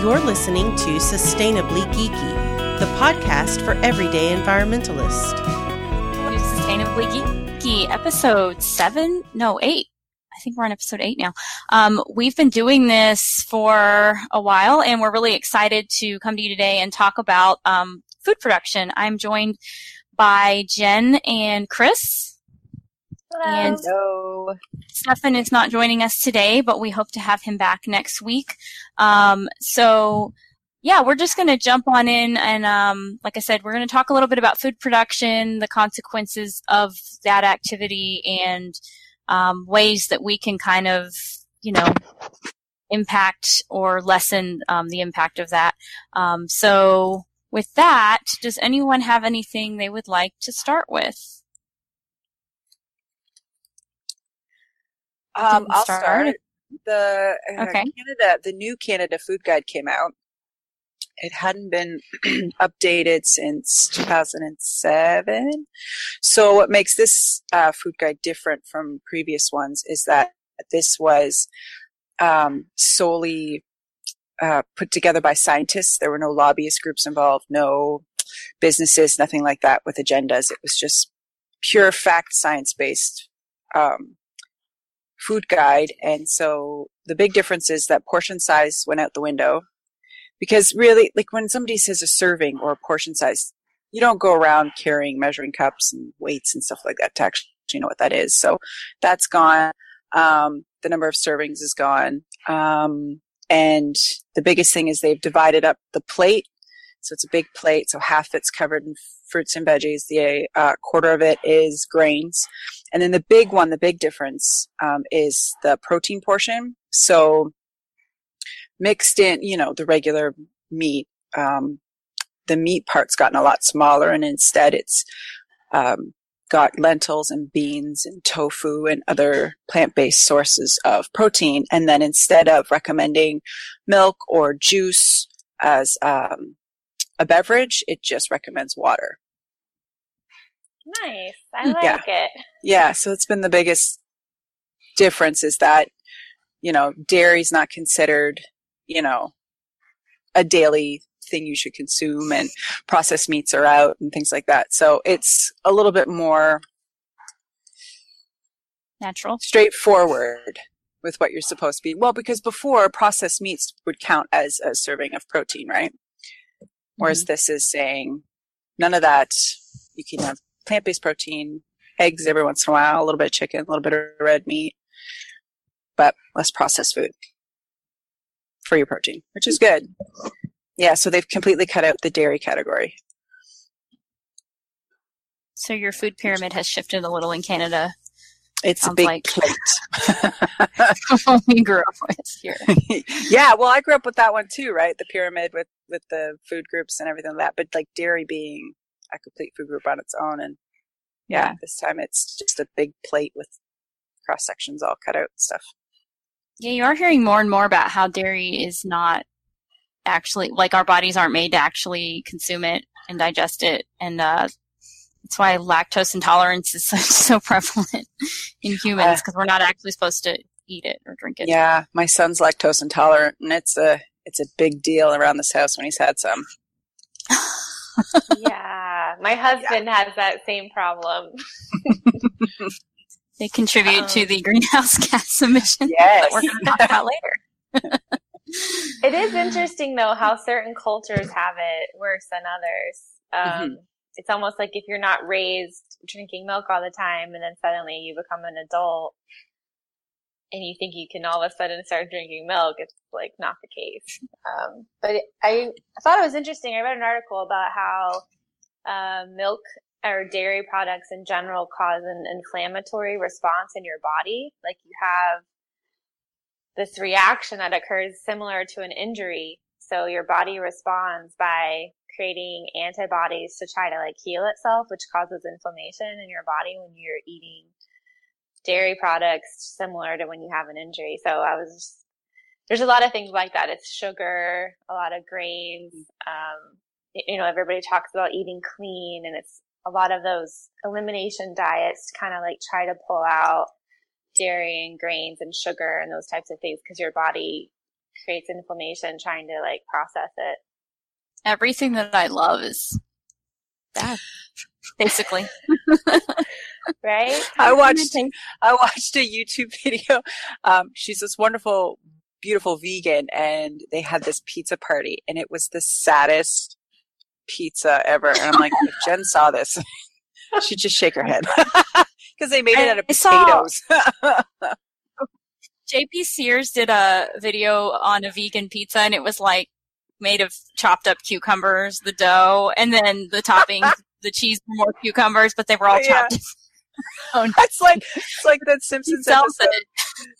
You're listening to Sustainably Geeky, the podcast for everyday environmentalists. Welcome to Sustainably Geeky, episode seven, no, eight. I think we're on episode eight now. Um, we've been doing this for a while, and we're really excited to come to you today and talk about um, food production. I'm joined by Jen and Chris. Hello. And Hello. Stefan is not joining us today, but we hope to have him back next week. Um, so, yeah, we're just going to jump on in and, um, like I said, we're going to talk a little bit about food production, the consequences of that activity, and um, ways that we can kind of, you know, impact or lessen um, the impact of that. Um, so, with that, does anyone have anything they would like to start with? Um, I'll start. start. The uh, Okay. Canada, the new Canada Food Guide came out. It hadn't been updated since 2007. So what makes this uh, food guide different from previous ones is that this was um, solely uh, put together by scientists. There were no lobbyist groups involved, no businesses, nothing like that with agendas. It was just pure fact science based um, food guide. And so the big difference is that portion size went out the window because really, like when somebody says a serving or a portion size, you don't go around carrying measuring cups and weights and stuff like that to actually know what that is. So that's gone. Um, the number of servings is gone. Um, and the biggest thing is they've divided up the plate. So it's a big plate. So half it's covered in fruits and veggies. The uh, quarter of it is grains. And then the big one, the big difference um, is the protein portion. So mixed in, you know, the regular meat, um, the meat part's gotten a lot smaller, and instead it's um, got lentils and beans and tofu and other plant-based sources of protein. And then instead of recommending milk or juice as um, a beverage, it just recommends water. Nice. I mm, like Yeah. it. Yeah, so it's been the biggest difference is that, you know, dairy's not considered, you know, a daily thing you should consume and processed meats are out and things like that. So it's a little bit more Natural. straightforward with what you're supposed to be. Well, because before processed meats would count as a serving of protein, right? Whereas mm-hmm. this is saying none of that. You can have plant-based protein, eggs every once in a while, a little bit of chicken, a little bit of red meat, but less processed food for your protein, which is good. Yeah, so they've completely cut out the dairy category. So your food pyramid has shifted a little in Canada It's a Sounds big like- plate. we grew up with here. yeah, well, I grew up with that one too, right? The pyramid with with the food groups and everything like that. But like dairy being a complete food group on its own, and yeah, Yeah. this time it's just a big plate with cross sections all cut out and stuff. Yeah, you are hearing more and more about how dairy is not actually like our bodies aren't made to actually consume it and digest it, and uh, that's why lactose intolerance is so, so prevalent in humans because we're not actually supposed to eat it or drink it. Yeah, my son's lactose intolerant, and it's a it's a big deal around this house when he's had some. yeah. My husband has that same problem. They contribute to Um, the greenhouse gas emissions Yes. that we're going to talk about later. It is interesting though how certain cultures have it worse than others. Um, It's almost like if you're not raised drinking milk all the time and then suddenly you become an adult and you think you can all of a sudden start drinking milk, it's like not the case. Um, but it, I, I thought it was interesting. I read an article about how uh, milk or dairy products in general cause an inflammatory response in your body. Like you have this reaction that occurs similar to an injury. So your body responds by creating antibodies to try to like heal itself, which causes inflammation in your body when you're eating dairy products similar to when you have an injury. So I was just, there's a lot of things like that. It's sugar, a lot of grains. Um, you know, everybody talks about eating clean and it's a lot of those elimination diets kind of like try to pull out dairy and grains and sugar and those types of things because your body creates inflammation trying to like process it. Everything that I love is bad, basically. right? I watched I watched a YouTube video. Um, she's this wonderful, beautiful vegan, and they had this pizza party, and it was the saddest pizza ever. And I'm like, if Jen saw this, she'd just shake her head because they made it out of potatoes. JP Sears did a video on a vegan pizza, and it was like made of chopped up cucumbers, the dough, and then the toppings, the cheese were more cucumbers, but they were all oh, Yeah. chopped. oh, no. it's like it's like that Simpsons episode.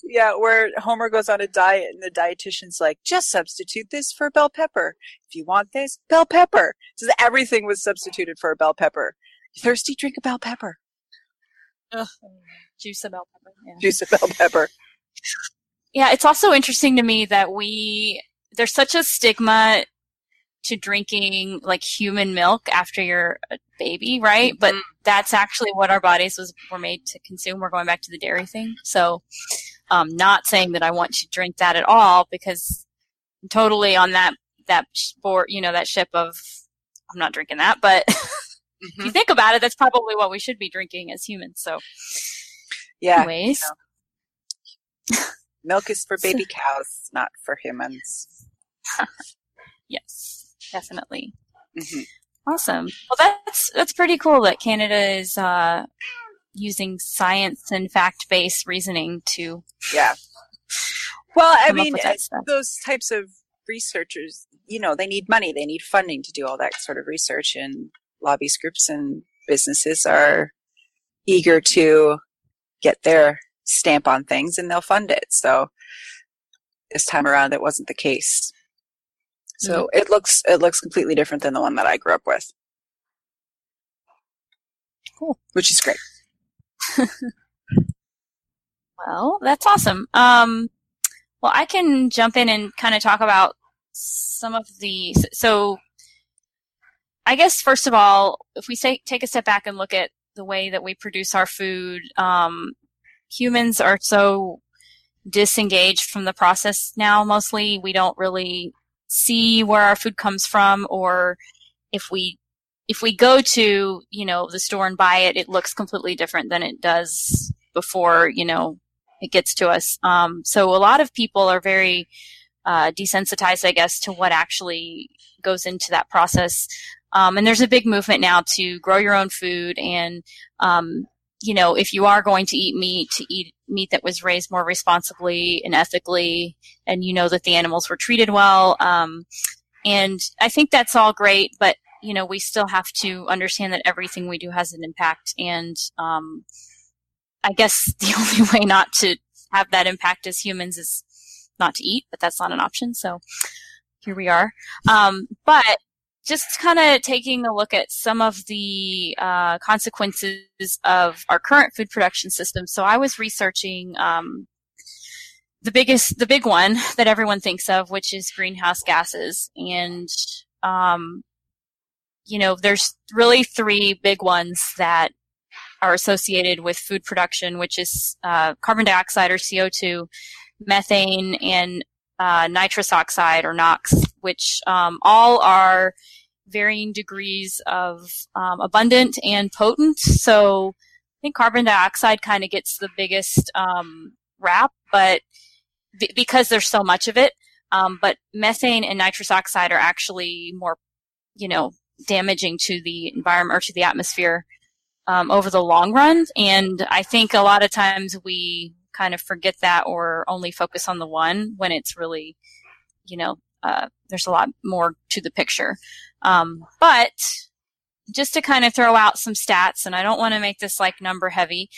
Yeah, where Homer goes on a diet and the dietitian's like, just substitute this for bell pepper. If you want this, bell pepper. So everything was substituted for a bell pepper. You thirsty? Drink a bell pepper. Juice of bell pepper. Yeah. Juice of bell pepper. Yeah, it's also interesting to me that we there's such a stigma to drinking like human milk after you're a baby, right? But Mhm. that's actually what our bodies was were made to consume. We're going back to the dairy thing. So, um, not saying that I want to drink that at all because I'm totally on that that sport, you know, that ship of I'm not drinking that. But if you think about it, that's probably what we should be drinking as humans. So, Yeah. anyways, Milk is for baby cows, not for humans. yes, definitely. hmm Awesome. Well, that's that's pretty cool that Canada is uh, using science and fact-based reasoning to Yeah. Well, I mean, up with that stuff. those types of researchers, you know, they need money, they need funding to do all that sort of research, and lobbyist groups and businesses are eager to get their stamp on things, and they'll fund it. So this time around, that wasn't the case. So it looks it looks completely different than the one that I grew up with. Cool. Which is great. Well, that's awesome. Um, well, I can jump in and kind of talk about some of the. So, I guess first of all, if we say take a step back and look at the way that we produce our food, um, humans are so disengaged from the process now. Mostly, we don't really see where our food comes from, or if we if we go to you know the store and buy it, it looks completely different than it does before you know it gets to us. Um, so a lot of people are very uh, desensitized, I guess, to what actually goes into that process. Um, and there's a big movement now to grow your own food and um, you know, if you are going to eat meat, to eat meat that was raised more responsibly and ethically, and you know that the animals were treated well. Um, and I think that's all great, but you know, we still have to understand that everything we do has an impact. And um, I guess the only way not to have that impact as humans is not to eat, but that's not an option. So here we are. Um, but just kind of taking a look at some of the uh, consequences of our current food production system. So I was researching um, the biggest, the big one that everyone thinks of, which is greenhouse gases, and um, you know, there's really three big ones that are associated with food production, which is uh, carbon dioxide or CO2, methane, and uh, nitrous oxide or NOx, which um, all are varying degrees of um, abundant and potent. So I think carbon dioxide kind of gets the biggest um, rap, but b- because there's so much of it. Um, but methane and nitrous oxide are actually more, you know, damaging to the environment or to the atmosphere um, over the long run. And I think a lot of times we kind of forget that or only focus on the one when it's really, you know, uh, there's a lot more to the picture. Um, but just to kind of throw out some stats, and I don't want to make this like number heavy,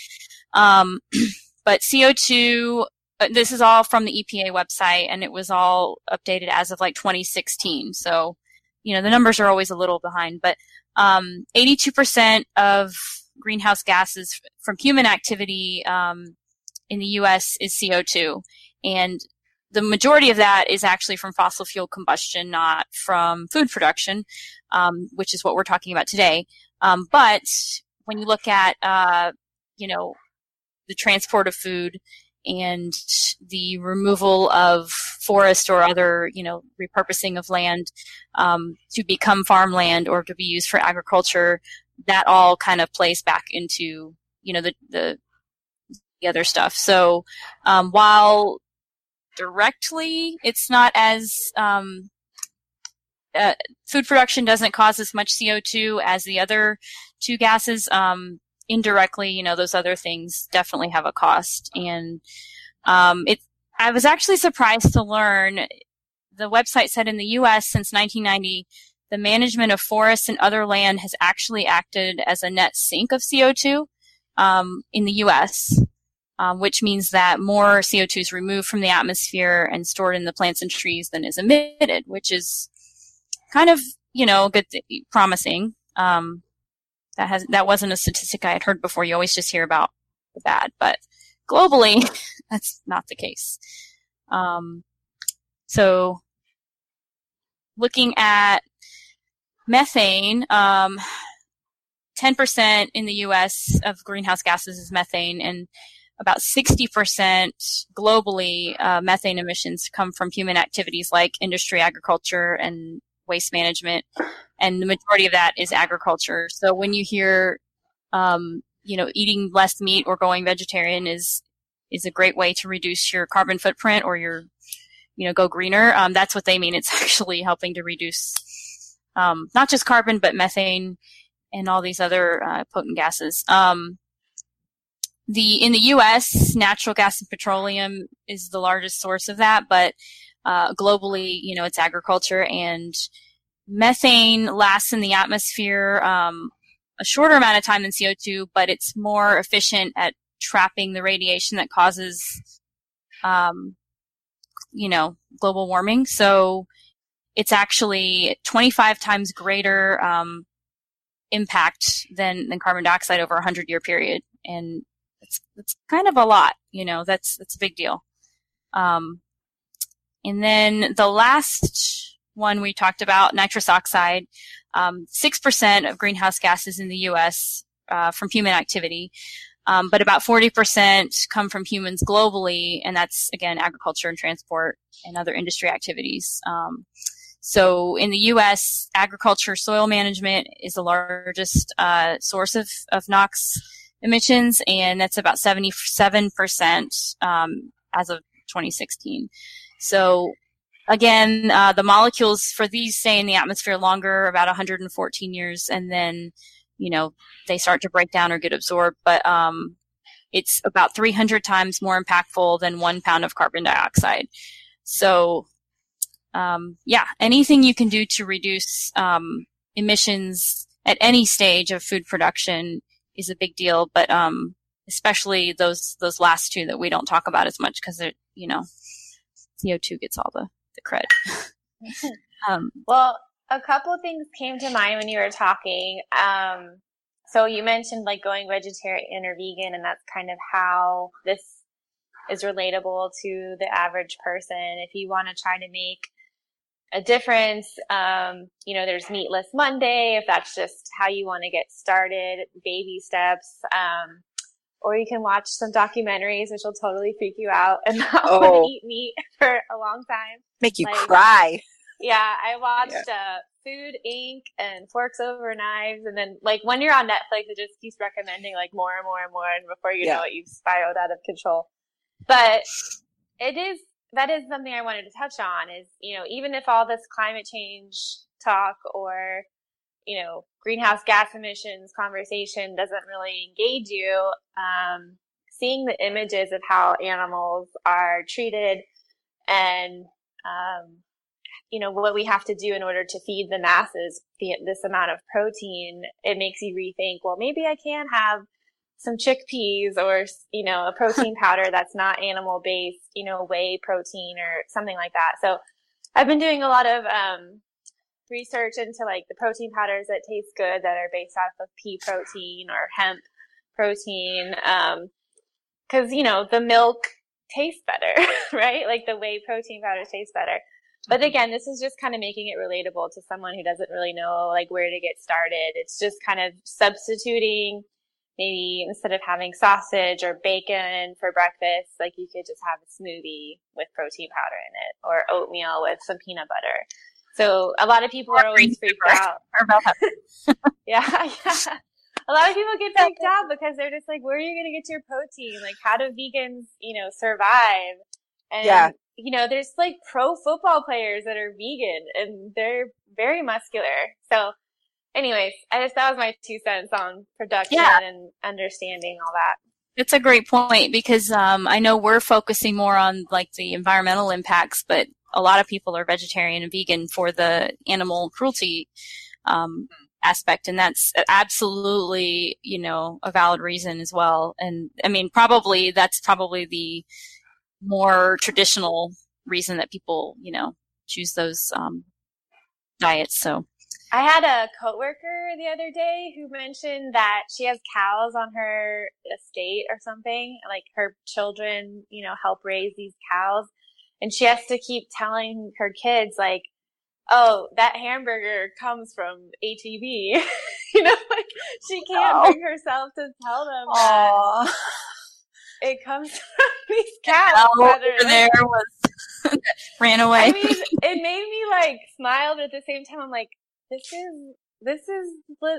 um, but CO2, uh, this is all from the EPA website, and it was all updated as of like 2016. So, you know, the numbers are always a little behind, but um, 82% of greenhouse gases from human activity um, in the U.S. is CO2, and the majority of that is actually from fossil fuel combustion, not from food production, um, which is what we're talking about today. Um, but when you look at, uh, you know, the transport of food and the removal of forest or other, you know, repurposing of land um, to become farmland or to be used for agriculture, that all kind of plays back into, you know, the the, the other stuff. So um, while directly it's not as um, uh, food production doesn't cause as much CO2 as the other two gases. Um, indirectly, you know, those other things definitely have a cost. And um, it, I was actually surprised to learn the website said in the U.S. since 1990, the management of forests and other land has actually acted as a net sink of CO2 um, in the U.S. Um, which means that more CO2 is removed from the atmosphere and stored in the plants and trees than is emitted, which is kind of, you know, good, th- promising. Um, that has, that wasn't a statistic I had heard before. You always just hear about the bad, but globally, that's not the case. Um, so looking at methane, um, 10% in the US of greenhouse gases is methane and about 60% globally uh, methane emissions come from human activities like industry, agriculture, and waste management, and the majority of that is agriculture. So when you hear, um, you know, eating less meat or going vegetarian is is a great way to reduce your carbon footprint or your, you know, go greener. Um, that's what they mean. It's actually helping to reduce um, not just carbon but methane and all these other uh, potent gases. Um, the in the U.S., natural gas and petroleum is the largest source of that, but uh, globally, you know, it's agriculture and methane lasts in the atmosphere um, a shorter amount of time than CO2, but it's more efficient at trapping the radiation that causes, um, you know, global warming. So it's actually 25 times greater um, impact than, than carbon dioxide over a 100 year period. And it's, it's kind of a lot, you know, that's, that's a big deal. Um, and then the last one we talked about, nitrous oxide, um, 6% of greenhouse gases in the U.S. Uh, from human activity. Um, but about 40% come from humans globally, and that's again agriculture and transport and other industry activities. Um, so in the U.S., agriculture soil management is the largest uh, source of, of NOx emissions, and that's about 77% um, as of 2016. So again, uh, the molecules for these stay in the atmosphere longer, about 114 years, and then, you know, they start to break down or get absorbed. But um, it's about 300 times more impactful than one pound of carbon dioxide. So, um, yeah, anything you can do to reduce um, emissions at any stage of food production is a big deal. But um, especially those those last two that we don't talk about as much because they're, you know, CO2 gets all the, the credit. um, well, a couple things came to mind when you were talking. Um, so you mentioned like going vegetarian or vegan, and that's kind of how this is relatable to the average person. If you want to try to make a difference, um, you know, there's Meatless Monday, if that's just how you want to get started, baby steps. Um, or you can watch some documentaries, which will totally freak you out and not oh. want to eat meat for a long time. Make you like, cry. Yeah, I watched yeah. uh, Food Inc. and Forks Over Knives, and then like when you're on Netflix, it just keeps recommending like more and more and more, and before you yeah. know it, you've spiraled out of control. But it is that is something I wanted to touch on. Is you know even if all this climate change talk or you know, greenhouse gas emissions conversation doesn't really engage you, um, seeing the images of how animals are treated and, um, you know, what we have to do in order to feed the masses the, this amount of protein, it makes you rethink, well, maybe I can have some chickpeas or, you know, a protein powder that's not animal based, you know, whey protein or something like that. So I've been doing a lot of, um, research into like the protein powders that taste good that are based off of pea protein or hemp protein. Um, cause you know, the milk tastes better, right? Like the whey protein powder tastes better. But mm-hmm. again, this is just kind of making it relatable to someone who doesn't really know like where to get started. It's just kind of substituting maybe instead of having sausage or bacon for breakfast, like you could just have a smoothie with protein powder in it or oatmeal with some peanut butter. So a lot of people are always freaked out. yeah, yeah. A lot of people get freaked out because they're just like, where are you going to get your protein? Like, how do vegans, you know, survive? And, yeah. you know, there's like pro football players that are vegan and they're very muscular. So anyways, I just, that was my two cents on production yeah. and understanding all that. It's a great point because um, I know we're focusing more on like the environmental impacts, but a lot of people are vegetarian and vegan for the animal cruelty um, aspect, and that's absolutely you know a valid reason as well. And I mean, probably that's probably the more traditional reason that people you know choose those um, diets. So I had a coworker the other day who mentioned that she has cows on her estate or something. Like her children, you know, help raise these cows. And she has to keep telling her kids, like, oh, that hamburger comes from HEB. you know, like she can't oh. bring herself to tell them Aww. that it comes from these cows. over there was ran away. I mean, it made me like smile, but at the same time, I'm like, this is this is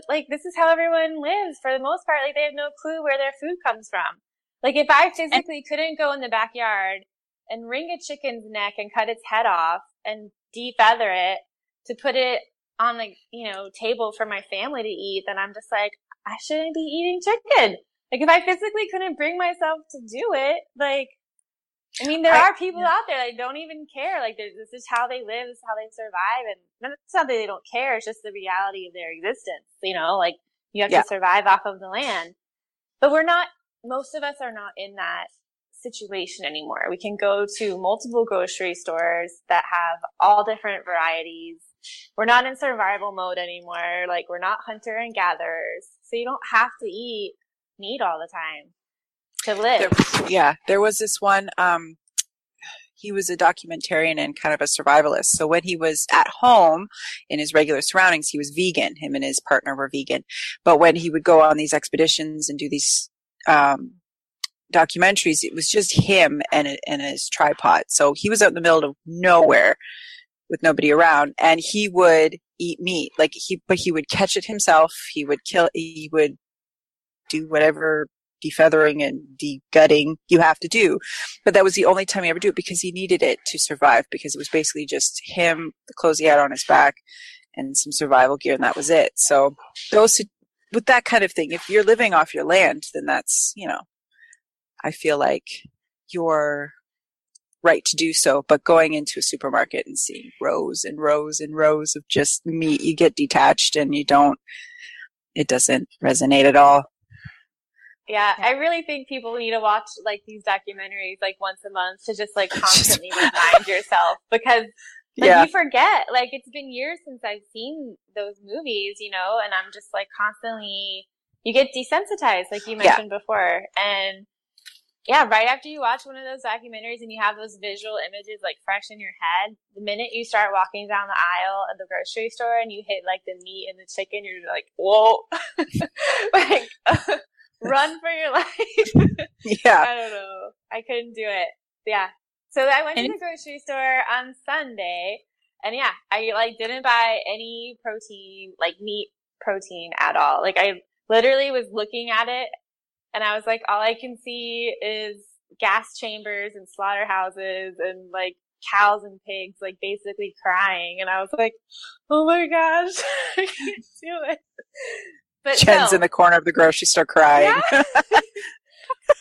like this is how everyone lives for the most part. Like they have no clue where their food comes from. Like if I physically couldn't go in the backyard and wring a chicken's neck and cut its head off and defeather it to put it on the you know table for my family to eat, then I'm just like I shouldn't be eating chicken. Like if I physically couldn't bring myself to do it, like I mean, there I, are people yeah. out there that don't even care. Like, this is how they live, this is how they survive, and it's not that they don't care. It's just the reality of their existence. You know, like you have yeah. to survive off of the land. But we're not. Most of us are not in that situation anymore. We can go to multiple grocery stores that have all different varieties. We're not in survival mode anymore. Like, we're not hunter and gatherers, so you don't have to eat meat all the time to live. There, yeah, there was this one. Um, he was a documentarian and kind of a survivalist. So when he was at home in his regular surroundings, he was vegan. Him and his partner were vegan. But when he would go on these expeditions and do these um, documentaries, it was just him and and his tripod. So he was out in the middle of nowhere with nobody around, and he would eat meat. Like he, but he would catch it himself. He would kill. He would do whatever defeathering and degutting you have to do. But that was the only time he ever do it because he needed it to survive because it was basically just him, the clothes he had on his back, and some survival gear, and that was it. So those with that kind of thing, if you're living off your land, then that's you know, I feel like your right to do so. But going into a supermarket and seeing rows and rows and rows of just meat, you get detached and you don't. It doesn't resonate at all. Yeah, I really think people need to watch like these documentaries like once a month to just like constantly remind yourself because like yeah. you forget. Like it's been years since I've seen those movies, you know, and I'm just like constantly you get desensitized, like you mentioned yeah. before. And yeah, right after you watch one of those documentaries and you have those visual images like fresh in your head, the minute you start walking down the aisle at the grocery store and you hit like the meat and the chicken, you're like, whoa, like run for your life. yeah. I don't know. I couldn't do it. Yeah. So I went to the grocery store on Sunday and yeah, I like didn't buy any protein, like meat protein at all. Like I literally was looking at it and I was like, all I can see is gas chambers and slaughterhouses and like cows and pigs like basically crying and I was like, oh my gosh, I can't do it. But Jen's no. in the corner of the grocery store crying. Yeah.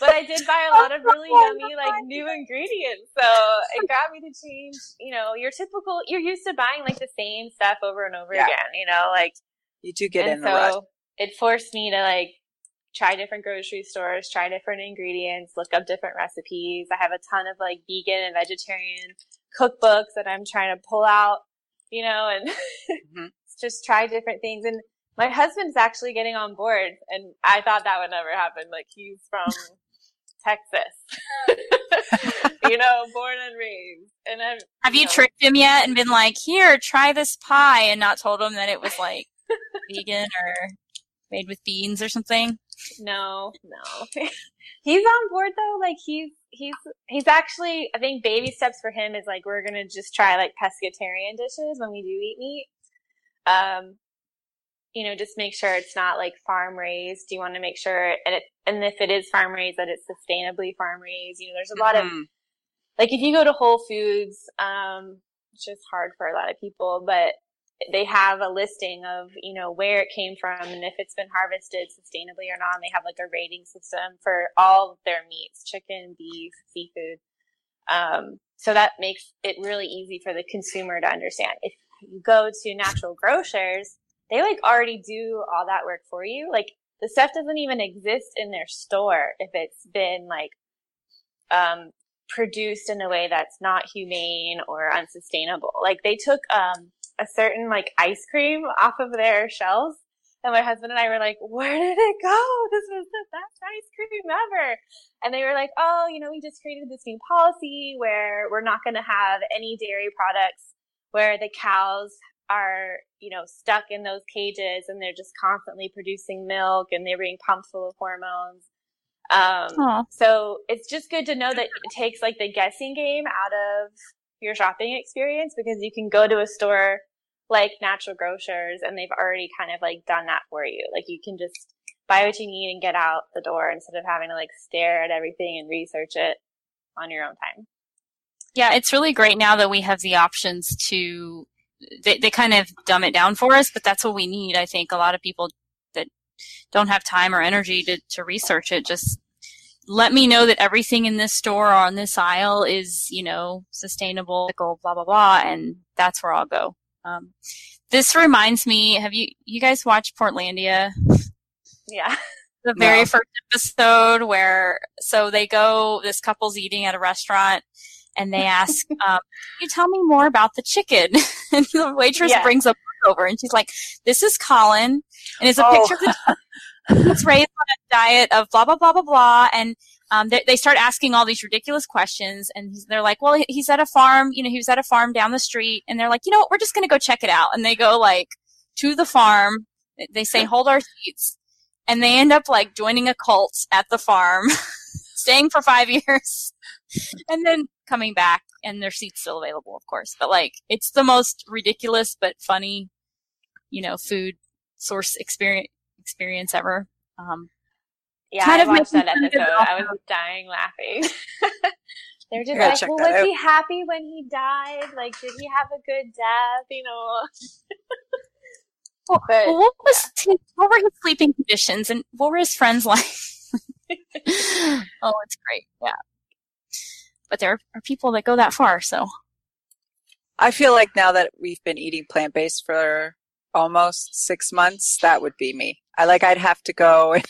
but I did buy a lot of really yummy, like new ingredients. So it got me to change, you know, your typical, you're used to buying like the same stuff over and over yeah. again, you know, like. You do get in so the rut. It forced me to like try different grocery stores, try different ingredients, look up different recipes. I have a ton of like vegan and vegetarian cookbooks that I'm trying to pull out, you know, and mm-hmm. just try different things. And my husband's actually getting on board, and I thought that would never happen. Like he's from Texas, you know, born and raised. And i have you, know, tricked him yet and been like, "Here, try this pie," and not told him that it was like vegan or made with beans or something? No, no. he's on board though. Like he's he's he's actually I think baby steps for him is like we're gonna just try like pescatarian dishes when we do eat meat. Um, you know, just make sure it's not like farm raised. Do you want to make sure, and it, and if it is farm raised, that it's sustainably farm raised. You know, there's a lot mm-hmm. of like if you go to Whole Foods, um, it's just hard for a lot of people, but they have a listing of you know where it came from and if it's been harvested sustainably or not. And they have like a rating system for all their meats: chicken, beef, seafood. Um, so that makes it really easy for the consumer to understand. If you go to natural grocers, they like already do all that work for you. Like the stuff doesn't even exist in their store if it's been like um, produced in a way that's not humane or unsustainable. Like they took um, a certain like ice cream off of their shelves. And my husband and I were like, where did it go? This was the best ice cream ever. And they were like, oh, you know, we just created this new policy where we're not going to have any dairy products where the cows are, you know, stuck in those cages and they're just constantly producing milk and they're being pumped full of hormones. Um, so it's just good to know that it takes like the guessing game out of your shopping experience because you can go to a store like natural grocers and they've already kind of like done that for you. Like you can just buy what you need and get out the door instead of having to like stare at everything and research it on your own time. Yeah, it's really great now that we have the options to they, they kind of dumb it down for us, but that's what we need. I think a lot of people that don't have time or energy to, to research it just let me know that everything in this store or on this aisle is, you know, sustainable, blah, blah, blah, and that's where I'll go. Um, this reminds me, have you, you guys watched Portlandia? Yeah. The very no. first episode where, so they go, this couple's eating at a restaurant and they ask, um, you tell me more about the chicken? and the waitress yeah. brings a book over and she's like, this is Colin. And it's a oh. picture of the He's raised on a diet of blah blah blah blah blah, and um, they, they, start asking all these ridiculous questions, and they're like, "Well, he's at a farm. You know, he was at a farm down the street." And they're like, "You know what? We're just going to go check it out." And they go like to the farm. They say, "Hold our seats," and they end up like joining a cult at the farm, staying for five years, and then coming back, and their seats still available, of course. But like, it's the most ridiculous but funny, you know, food source experience experience ever. Um, yeah, I watched that episode. I was dying laughing. They're just like, well, was out. he happy when he died? Like, did he have a good death? You know. well, but, what was yeah. his, what were his sleeping conditions, and what were his friends like? oh, it's great. Yeah, but there are people that go that far. So, I feel like now that we've been eating plant based for almost six months, that would be me. I like I'd have to go and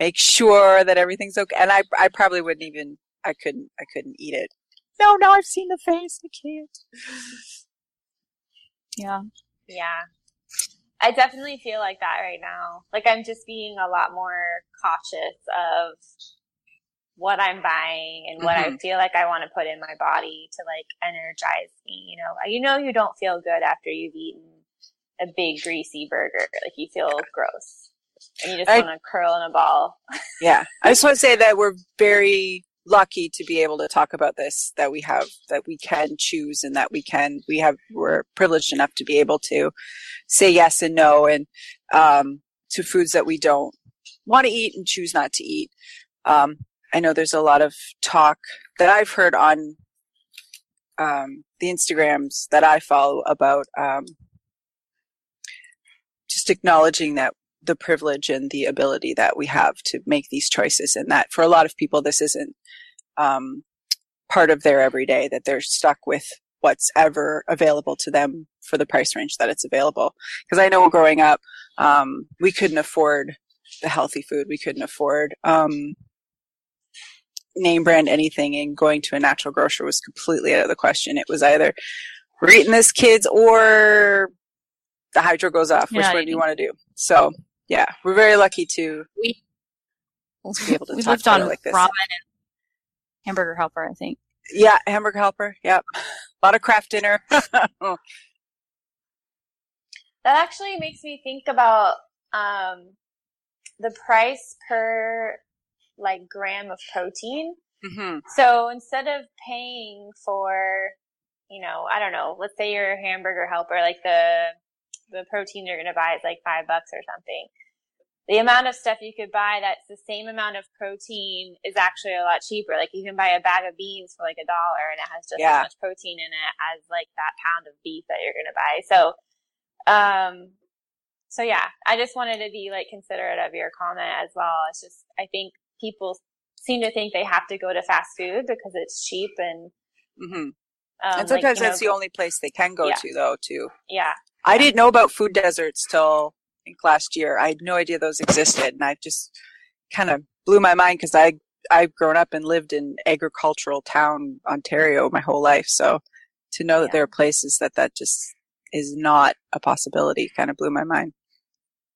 make sure that everything's okay. And I I probably wouldn't even I couldn't I couldn't eat it. No, no, I've seen the face. I can't. Yeah. Yeah. I definitely feel like that right now. Like I'm just being a lot more cautious of what I'm buying and what mm-hmm. I feel like I want to put in my body to like energize me. You know, you know, you don't feel good after you've eaten a big greasy burger. Like you feel gross and you just want to curl in a ball. yeah. I just want to say that we're very lucky to be able to talk about this, that we have, that we can choose and that we can, we have, we're privileged enough to be able to say yes and no and, um, to foods that we don't want to eat and choose not to eat. Um, I know there's a lot of talk that I've heard on um, the Instagrams that I follow about um, just acknowledging that the privilege and the ability that we have to make these choices, and that for a lot of people, this isn't um, part of their everyday, that they're stuck with what's ever available to them for the price range that it's available. Because I know growing up, um, we couldn't afford the healthy food, we couldn't afford um, name brand anything and going to a natural grocer was completely out of the question. It was either we're eating this kids or the hydro goes off. Which one do you want to do? So yeah, we're very lucky to, we, to be able to we talk lived on like this. ramen and hamburger helper, I think. Yeah, hamburger helper. Yep. A lot of Kraft Dinner. that actually makes me think about um, the price per like gram of protein. Mm-hmm. So instead of paying for, you know, I don't know, let's say you're a hamburger helper, like the the protein you're going to buy is like five bucks or something. The amount of stuff you could buy that's the same amount of protein is actually a lot cheaper. Like you can buy a bag of beans for like a dollar and it has just Yeah. as much protein in it as like that pound of beef that you're going to buy. So, um, so yeah, I just wanted to be like considerate of your comment as well. It's just, I think people seem to think they have to go to fast food because it's cheap and, Mm-hmm. um, and like, sometimes know, that's the only place they can go Yeah. to, though. Too. yeah. I didn't know about food deserts till I think last year. I had no idea those existed, and I just kind of blew my mind because I I've grown up and lived in agricultural town Ontario my whole life. So to know that Yeah. there are places that that just is not a possibility kind of blew my mind.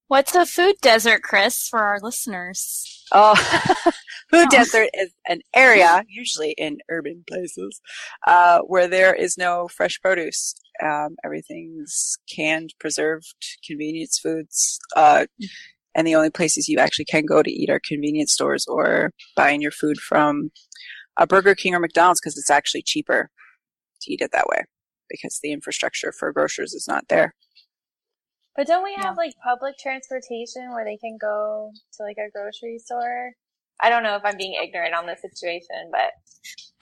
What's a food desert, Chris, for our listeners? Oh, food Oh. desert is an area, usually in urban places, uh, where there is no fresh produce. Um, everything's canned, preserved, convenience foods. Uh, and the only places you actually can go to eat are convenience stores or buying your food from a Burger King or McDonald's because it's actually cheaper to eat it that way because the infrastructure for grocers is not there. But don't we Yeah. have like public transportation where they can go to like a grocery store? I don't know if I'm being ignorant on the situation, but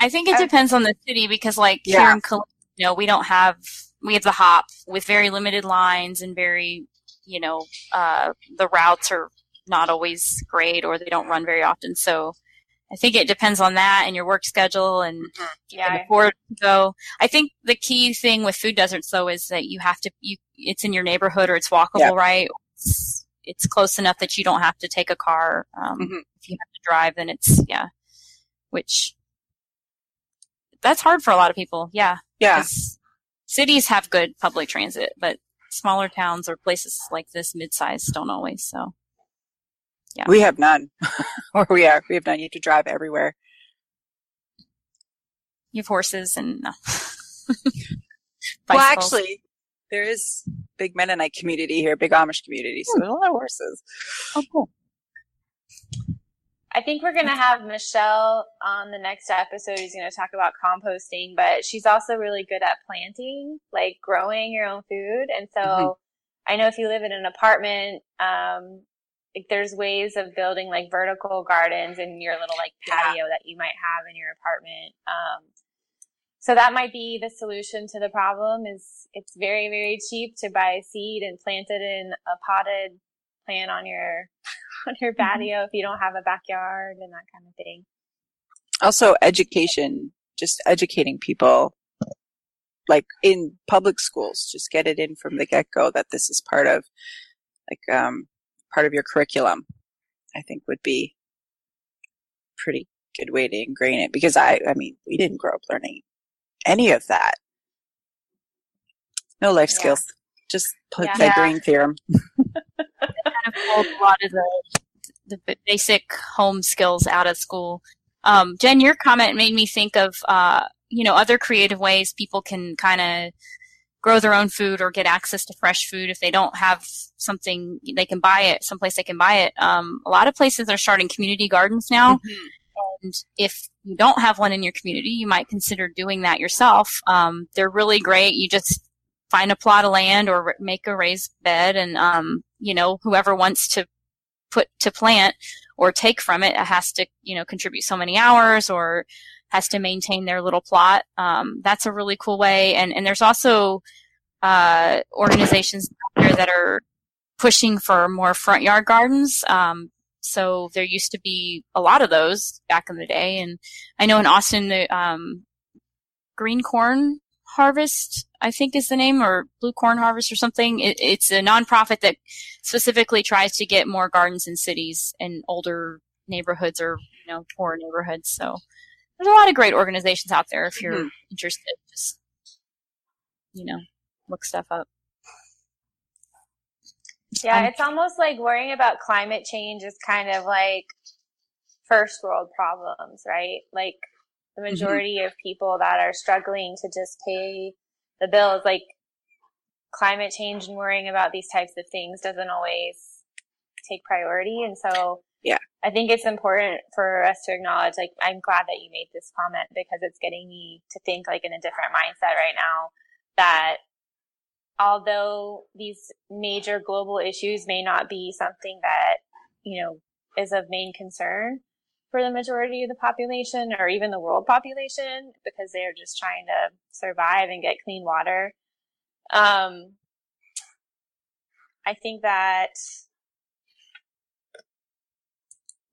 I think it I- depends on the city because, like here in Columbia, you know, we don't have we have the hop with very limited lines and very, you know, uh, the routes are not always great or they don't run very often. So I think it depends on that and your work schedule and yeah, can afford to go. I think the key thing with food deserts though is that you have to you it's in your neighborhood or it's walkable, Yeah. right? It's, it's close enough that you don't have to take a car. Um, Mhm. If you have to drive, then it's yeah, which that's hard for a lot of people. Yeah, Yeah. cities have good public transit, but smaller towns or places like this, mid-sized, don't always. So Yeah. We have none where we are. We have none. You have to drive everywhere. you have horses and no. Well, actually, there is big Mennonite community here, big Amish community, so there's a lot of horses. oh, cool. I think we're going to have Michelle on the next episode who's going to talk about composting, but she's also really good at planting, like growing your own food. And so Mhm. I know if you live in an apartment, um, like there's ways of building like vertical gardens in your little like Yeah. patio that you might have in your apartment. Um, so that might be the solution to the problem is it's very, very cheap to buy a seed and plant it in a potted plant on your on your patio if you don't have a backyard and that kind of thing. Also, education, just educating people, like in public schools, just get it in from the get go that this is part of, like, um, part of your curriculum. I think would be pretty good way to ingrain it because I, I mean, we didn't grow up learning any of that. No life Yeah. skills. Just put Yeah. the green theorem. kind of pulled a lot of the, the basic home skills out of school. Um, Jen, your comment made me think of, uh, you know, other creative ways people can kind of grow their own food or get access to fresh food if they don't have something they can buy it someplace they can buy it. Um, a lot of places are starting community gardens now. And if you don't have one in your community, you might consider doing that yourself. Um, they're really great. You just find a plot of land or make a raised bed and, um, you know, whoever wants to put to plant or take from it has to, you know, contribute so many hours or has to maintain their little plot. Um, that's a really cool way. And, and there's also, uh, organizations out there that are pushing for more front yard gardens. Um, so there used to be a lot of those back in the day. And I know in Austin, the, um, green corn harvest, I think is the name, or blue corn harvest or something. It, it's a nonprofit that specifically tries to get more gardens in cities and older neighborhoods or, you know, poor neighborhoods. So there's a lot of great organizations out there if you're Mhm. interested. Just, you know, look stuff up. Yeah, Um, it's almost like worrying about climate change is kind of like first world problems, right? Like the majority of people that are struggling to just pay the bills, like climate change and worrying about these types of things doesn't always take priority. And so yeah, I think it's important for us to acknowledge, like, I'm glad that you made this comment because it's getting me to think like in a different mindset right now that although these major global issues may not be something that, you know, is of main concern for the majority of the population or even the world population because they're just trying to survive and get clean water. Um, I think that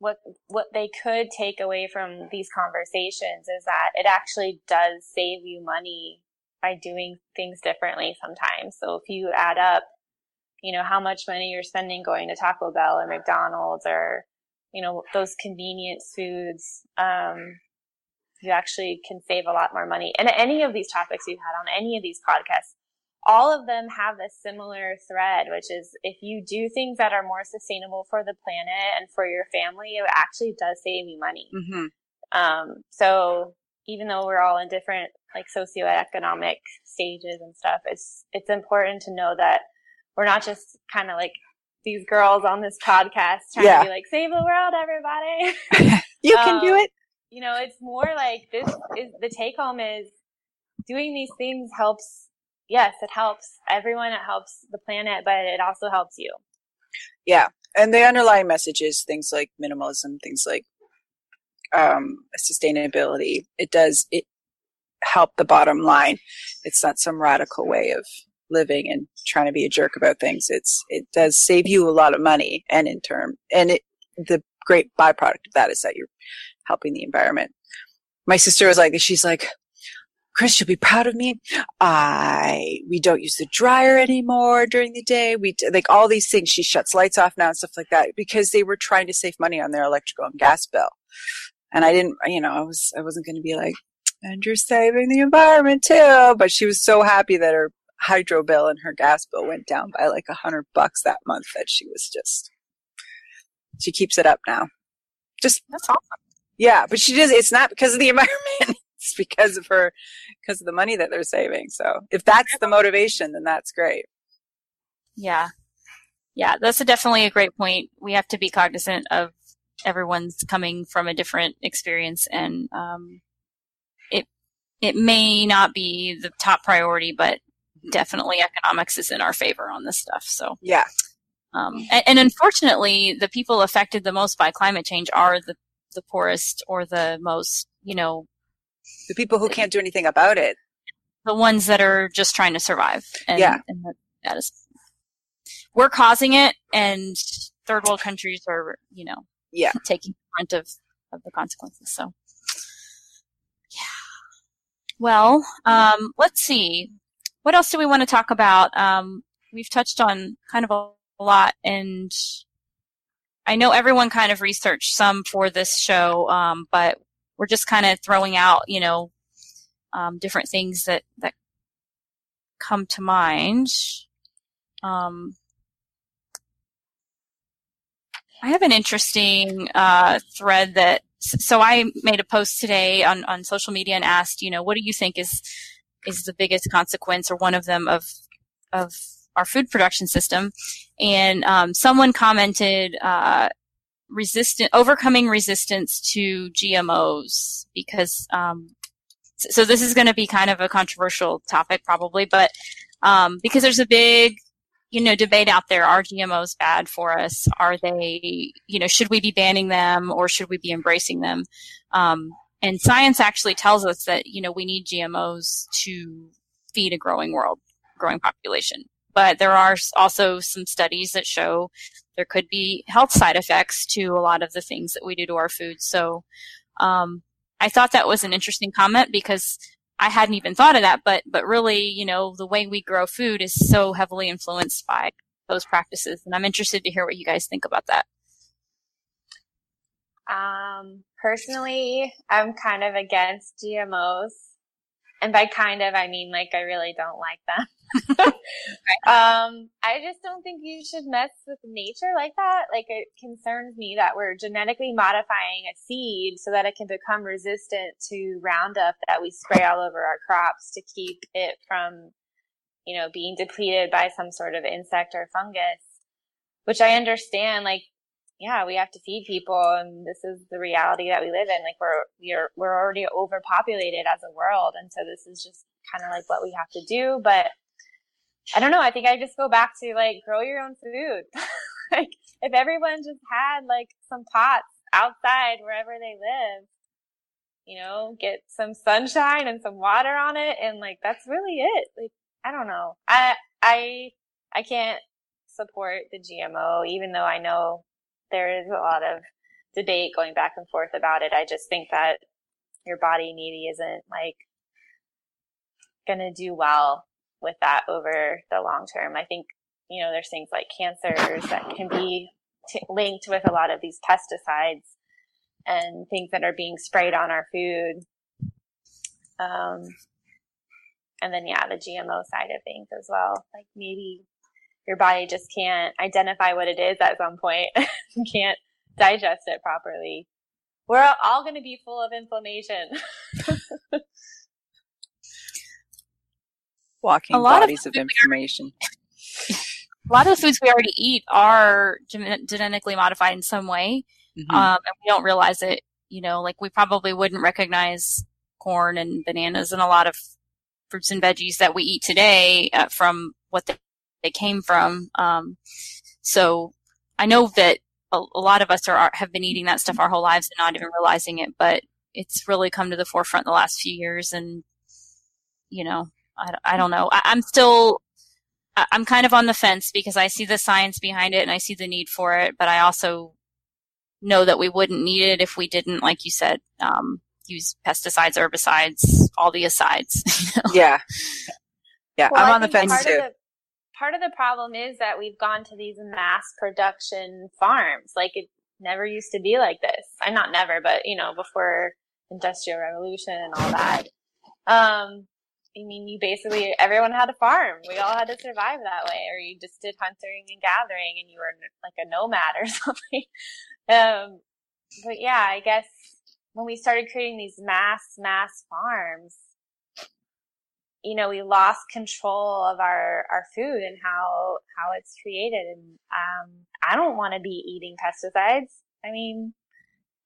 what what they could take away from these conversations is that it actually does save you money by doing things differently sometimes. So if you add up, you know, how much money you're spending going to Taco Bell or McDonald's or, you know, those convenience foods, um, you actually can save a lot more money. And any of these topics we've had on any of these podcasts, all of them have a similar thread, which is if you do things that are more sustainable for the planet and for your family, it actually does save you money. Mm-hmm. Um, so even though we're all in different like socioeconomic stages and stuff, it's it's important to know that we're not just kind of like these girls on this podcast trying Yeah. to be like save the world, everybody. You can do Um, it. you know, it's more like this is the take home is doing these things helps. Yes, it helps everyone. It helps the planet, but it also helps you. Yeah, and the underlying message is things like minimalism, things like um, sustainability. It does it help the bottom line. It's not some radical way of living and trying to be a jerk about things. It's it does save you a lot of money, and in turn, and it the great byproduct of that is that you're helping the environment. My sister was like, she's like, Chris, you'll be proud of me. I we don't use the dryer anymore during the day. We like all these things. She shuts lights off now and stuff like that because they were trying to save money on their electrical and gas bill. And I didn't, you know, I was I wasn't going to be like, and you're saving the environment too. But she was so happy that her hydro bill and her gas bill went down by like a hundred bucks that month that she was just she keeps it up now. Just That's awesome. yeah, but she does. It's not because of the environment. It's because of her, because of the money that they're saving. So if that's the motivation, then that's great. Yeah. Yeah, that's a definitely a great point. We have to be cognizant of everyone's coming from a different experience and um, it it may not be the top priority, but definitely economics is in our favor on this stuff. So Yeah, um, and, and unfortunately, the people affected the most by climate change are the the poorest or the most, you know, the people who can't do anything about it. the ones that are just trying to survive. And, Yeah. and that, that is, we're causing it, and third world countries are, you know, Yeah, taking the brunt of, of the consequences. So, yeah. Well, um, let's see. What else do we want to talk about? Um, we've touched on kind of a, a lot, and I know everyone kind of researched some for this show, um, but we're just kind of throwing out, you know, um, different things that that come to mind. Um, I have an interesting uh, thread that. So I made a post today on, on social media and asked, you know, what do you think is is the biggest consequence or one of them of of our food production system? And um, someone commented, uh, resistant overcoming resistance to GMOs because um, so this is going to be kind of a controversial topic probably, but um, because there's a big you know debate out there: are GMOs bad for us? Are they you know should we be banning them or should we be embracing them? Um, and science actually tells us that you know we need GMOs to feed a growing world, growing population. But there are also some studies that show there could be health side effects to a lot of the things that we do to our food. So um, I thought that was an interesting comment because I hadn't even thought of that. But but really, you know, the way we grow food is so heavily influenced by those practices, and I'm interested to hear what you guys think about that. Um, personally, I'm kind of against GMOs. And by kind of, I mean like I really don't like them. um, I just don't think you should mess with nature like that. Like it concerns me that we're genetically modifying a seed so that it can become resistant to Roundup that we spray all over our crops to keep it from, you know, being depleted by some sort of insect or fungus. which I understand. Like, yeah, we have to feed people, and this is the reality that we live in. Like, we're we're we're already overpopulated as a world, and so this is just kind of like what we have to do. But I don't know. I think I just go back to like grow your own food. like, if everyone just had like some pots outside wherever they live, you know, get some sunshine and some water on it, and like that's really it. Like, I don't know. I I I can't support the GMO, even though I know there is a lot of debate going back and forth about it. I just think that your body maybe isn't like gonna do well with that over the long term. I think, you know, there's things like cancers that can be t- linked with a lot of these pesticides and things that are being sprayed on our food. Um, and then, yeah, the GMO side of things as well. Like maybe your body just can't identify what it is at some point, can't digest it properly. We're all going to be full of inflammation. Walking bodies of, of information. a lot of the foods we already eat are genetically modified in some way, mm-hmm. um, and we don't realize it. You know, like we probably wouldn't recognize corn and bananas and a lot of fruits and veggies that we eat today uh, from what they, they came from. Um, so I know that a, a, lot of us are have been eating that stuff our whole lives and not even realizing it, but it's really come to the forefront in the last few years. And you know, I, I don't know. I, I'm still I'm kind of on the fence because I see the science behind it and I see the need for it, but I also know that we wouldn't need it if we didn't, like you said, um, use pesticides, herbicides, all the asides. You know? Yeah. Yeah, well, I'm on the fence too. Of the, part of the problem is that we've gone to these mass production farms. Like it never used to be like this. I'm not never, but you know, before industrial revolution and all that. Um, I mean, you basically, everyone had a farm. We all had to survive that way, or you just did hunting and gathering and you were like a nomad or something. Um, but yeah, I guess when we started creating these mass, mass farms, you know, we lost control of our, our food and how, how it's created. And, um, I don't want to be eating pesticides. I mean,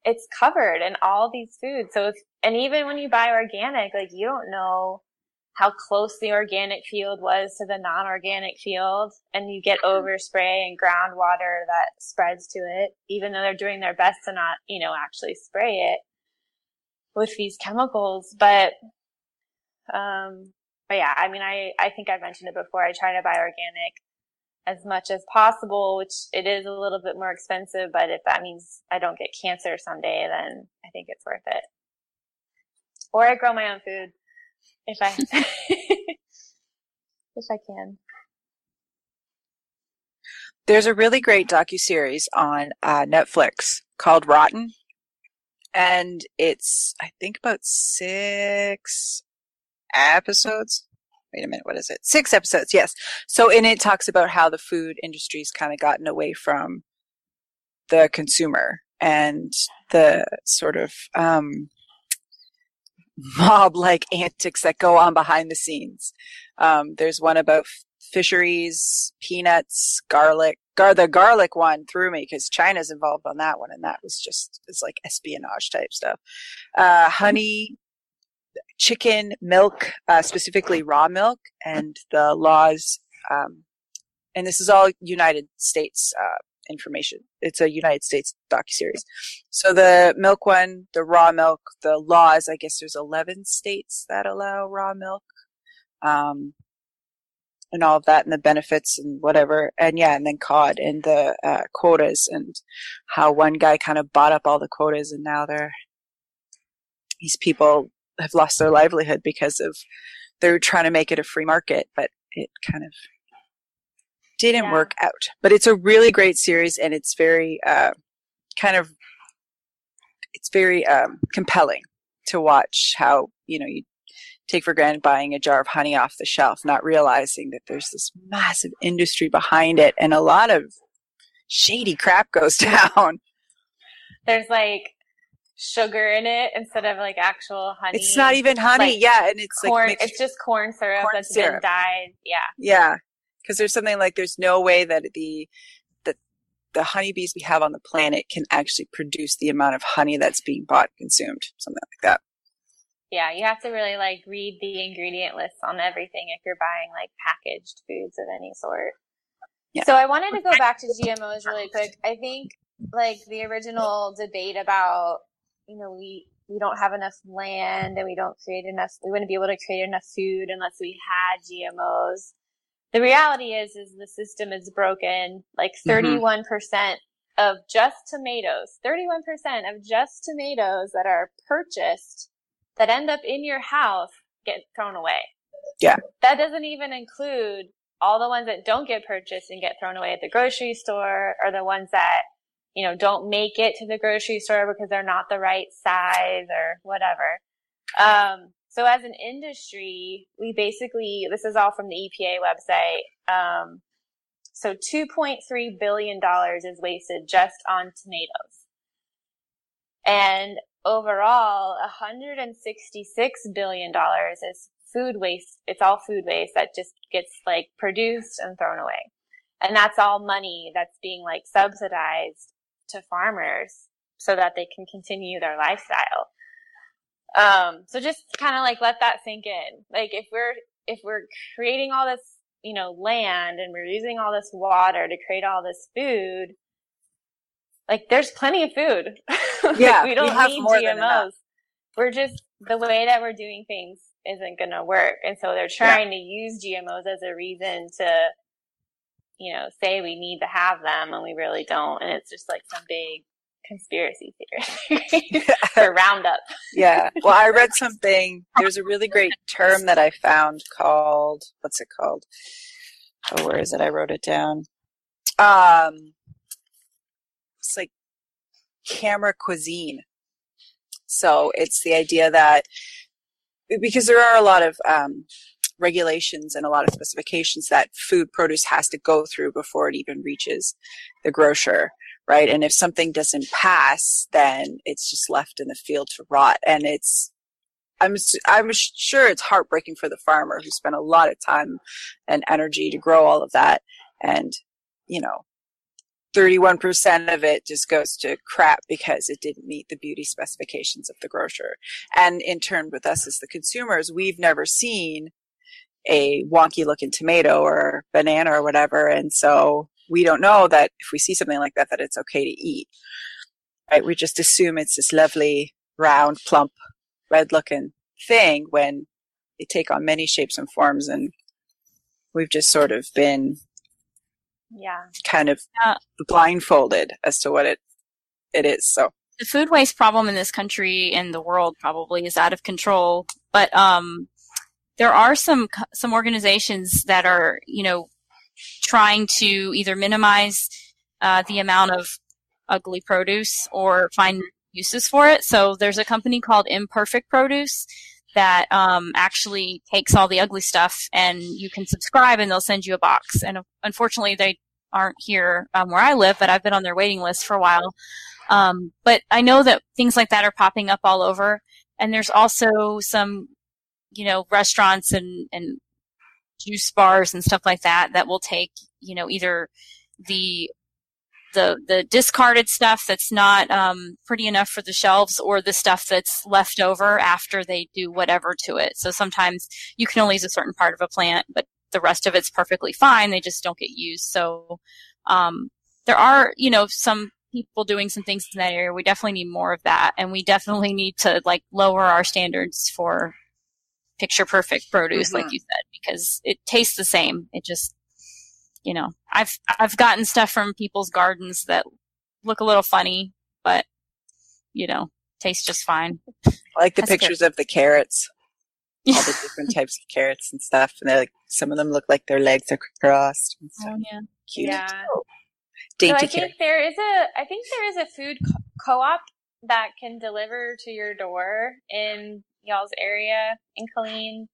it's covered in all these foods. So if, and even when you buy organic, like you don't know how close the organic field was to the non-organic field and you get overspray and groundwater that spreads to it, even though they're doing their best to not, you know, actually spray it with these chemicals. But, um, but yeah, I mean, I, I think I've mentioned it before. I try to buy organic as much as possible, which it is a little bit more expensive, but if that means I don't get cancer someday, then I think it's worth it. Or I grow my own food if I if I can. There's a really great docu series on uh, Netflix called Rotten, and it's I think about six episodes. Wait a minute, what is it? Six episodes, yes. So in it talks about how the food industry's kind of gotten away from the consumer and the sort of um, mob like antics that go on behind the scenes. Um, there's one about fisheries, peanuts, garlic. Gar- the garlic one threw me because China's involved on that one, and that was just it's like espionage type stuff. Uh, honey, chicken, milk, uh, specifically raw milk, and the laws. Um, and this is all United States uh, information. It's a United States docu-series. So the milk one, the raw milk, the laws, I guess there's 11 states that allow raw milk. Um, and all of that and the benefits and whatever. And yeah, and then cod and the uh, quotas and how one guy kind of bought up all the quotas and now they're, these people have lost their livelihood because of, they're trying to make it a free market, but it kind of didn't yeah. work out. But it's a really great series and it's very uh, kind of it's very um, compelling to watch how you know you take for granted buying a jar of honey off the shelf, not realizing that there's this massive industry behind it and a lot of shady crap goes down. There's like sugar in it instead of like actual honey. It's not even honey, like yeah, and it's corn. Like it's just corn syrup corn that's syrup. been dyed. Yeah, yeah because there's something like there's no way that the that the honeybees we have on the planet can actually produce the amount of honey that's being bought and consumed, something like that. Yeah, you have to really like read the ingredient list on everything if you're buying like packaged foods of any sort. Yeah. So I wanted to go back to GMOs really quick. I think like the original debate about, you know, we we don't have enough land and we don't create enough we wouldn't be able to create enough food unless we had GMOs the reality is is the system is broken like 31% mm-hmm. of just tomatoes 31% of just tomatoes that are purchased that end up in your house get thrown away. Yeah. That doesn't even include all the ones that don't get purchased and get thrown away at the grocery store or the ones that you know don't make it to the grocery store because they're not the right size or whatever um, so as an industry, we basically, this is all from the EPA website. Um, so $2.3 billion is wasted just on tomatoes. And overall, $166 billion is food waste. It's all food waste that just gets like produced and thrown away. And that's all money that's being like subsidized to farmers so that they can continue their lifestyle. Um, so just kind of like let that sink in. Like if we're, if we're creating all this, you know, land and we're using all this water to create all this food, like there's plenty of food. Yeah. we don't need GMOs. We're just, the way that we're doing things isn't going to work. And so they're trying yeah. to use GMOs as a reason to, you know, say we need to have them and we really don't. And it's just like some big conspiracy theory for Roundup. yeah. Well, I read something. There's a really great term that I found called, what's it called? Oh, where is it? I wrote it down. Um, it's like camera cuisine. So it's the idea that because there are a lot of um, regulations and a lot of specifications that food produce has to go through before it even reaches the grocer right? And if something doesn't pass, then it's just left in the field to rot. And it's, I'm, I'm sure it's heartbreaking for the farmer who spent a lot of time and energy to grow all of that. And, you know, 31% of it just goes to crap because it didn't meet the beauty specifications of the grocer. And in turn with us as the consumers, we've never seen a wonky looking tomato or banana or whatever. And so we don't know that if we see something like that, that it's okay to eat. Right? We just assume it's this lovely, round, plump, red looking thing when they take on many shapes and forms and we've just sort of been yeah kind of uh, blindfolded as to what it it is so the food waste problem in this country and the world probably is out of control but um there are some some organizations that are you know trying to either minimize uh, the amount of ugly produce or find uses for it. So there's a company called Imperfect Produce that um, actually takes all the ugly stuff and you can subscribe and they'll send you a box. And unfortunately, they aren't here um, where I live, but I've been on their waiting list for a while. Um, but I know that things like that are popping up all over. And there's also some, you know, restaurants and, and juice bars and stuff like that that will take you know either the the the discarded stuff that's not um, pretty enough for the shelves or the stuff that's left over after they do whatever to it. So sometimes you can only use a certain part of a plant, but the rest of it's perfectly fine. They just don't get used. So um, there are you know some people doing some things in that area. We definitely need more of that, and we definitely need to like lower our standards for picture perfect produce, mm-hmm. like you said, because it tastes the same. It just, you know, I've I've gotten stuff from people's gardens that look a little funny, but you know, tastes just fine. I like the That's pictures good. of the carrots. All the different types of carrots and stuff, and they're like some of them look like their legs are crossed. and Oh yeah, cute. Yeah. Dainty so I think there is a I think there is a food co- op that can deliver to your door in y'all's area in Killeen.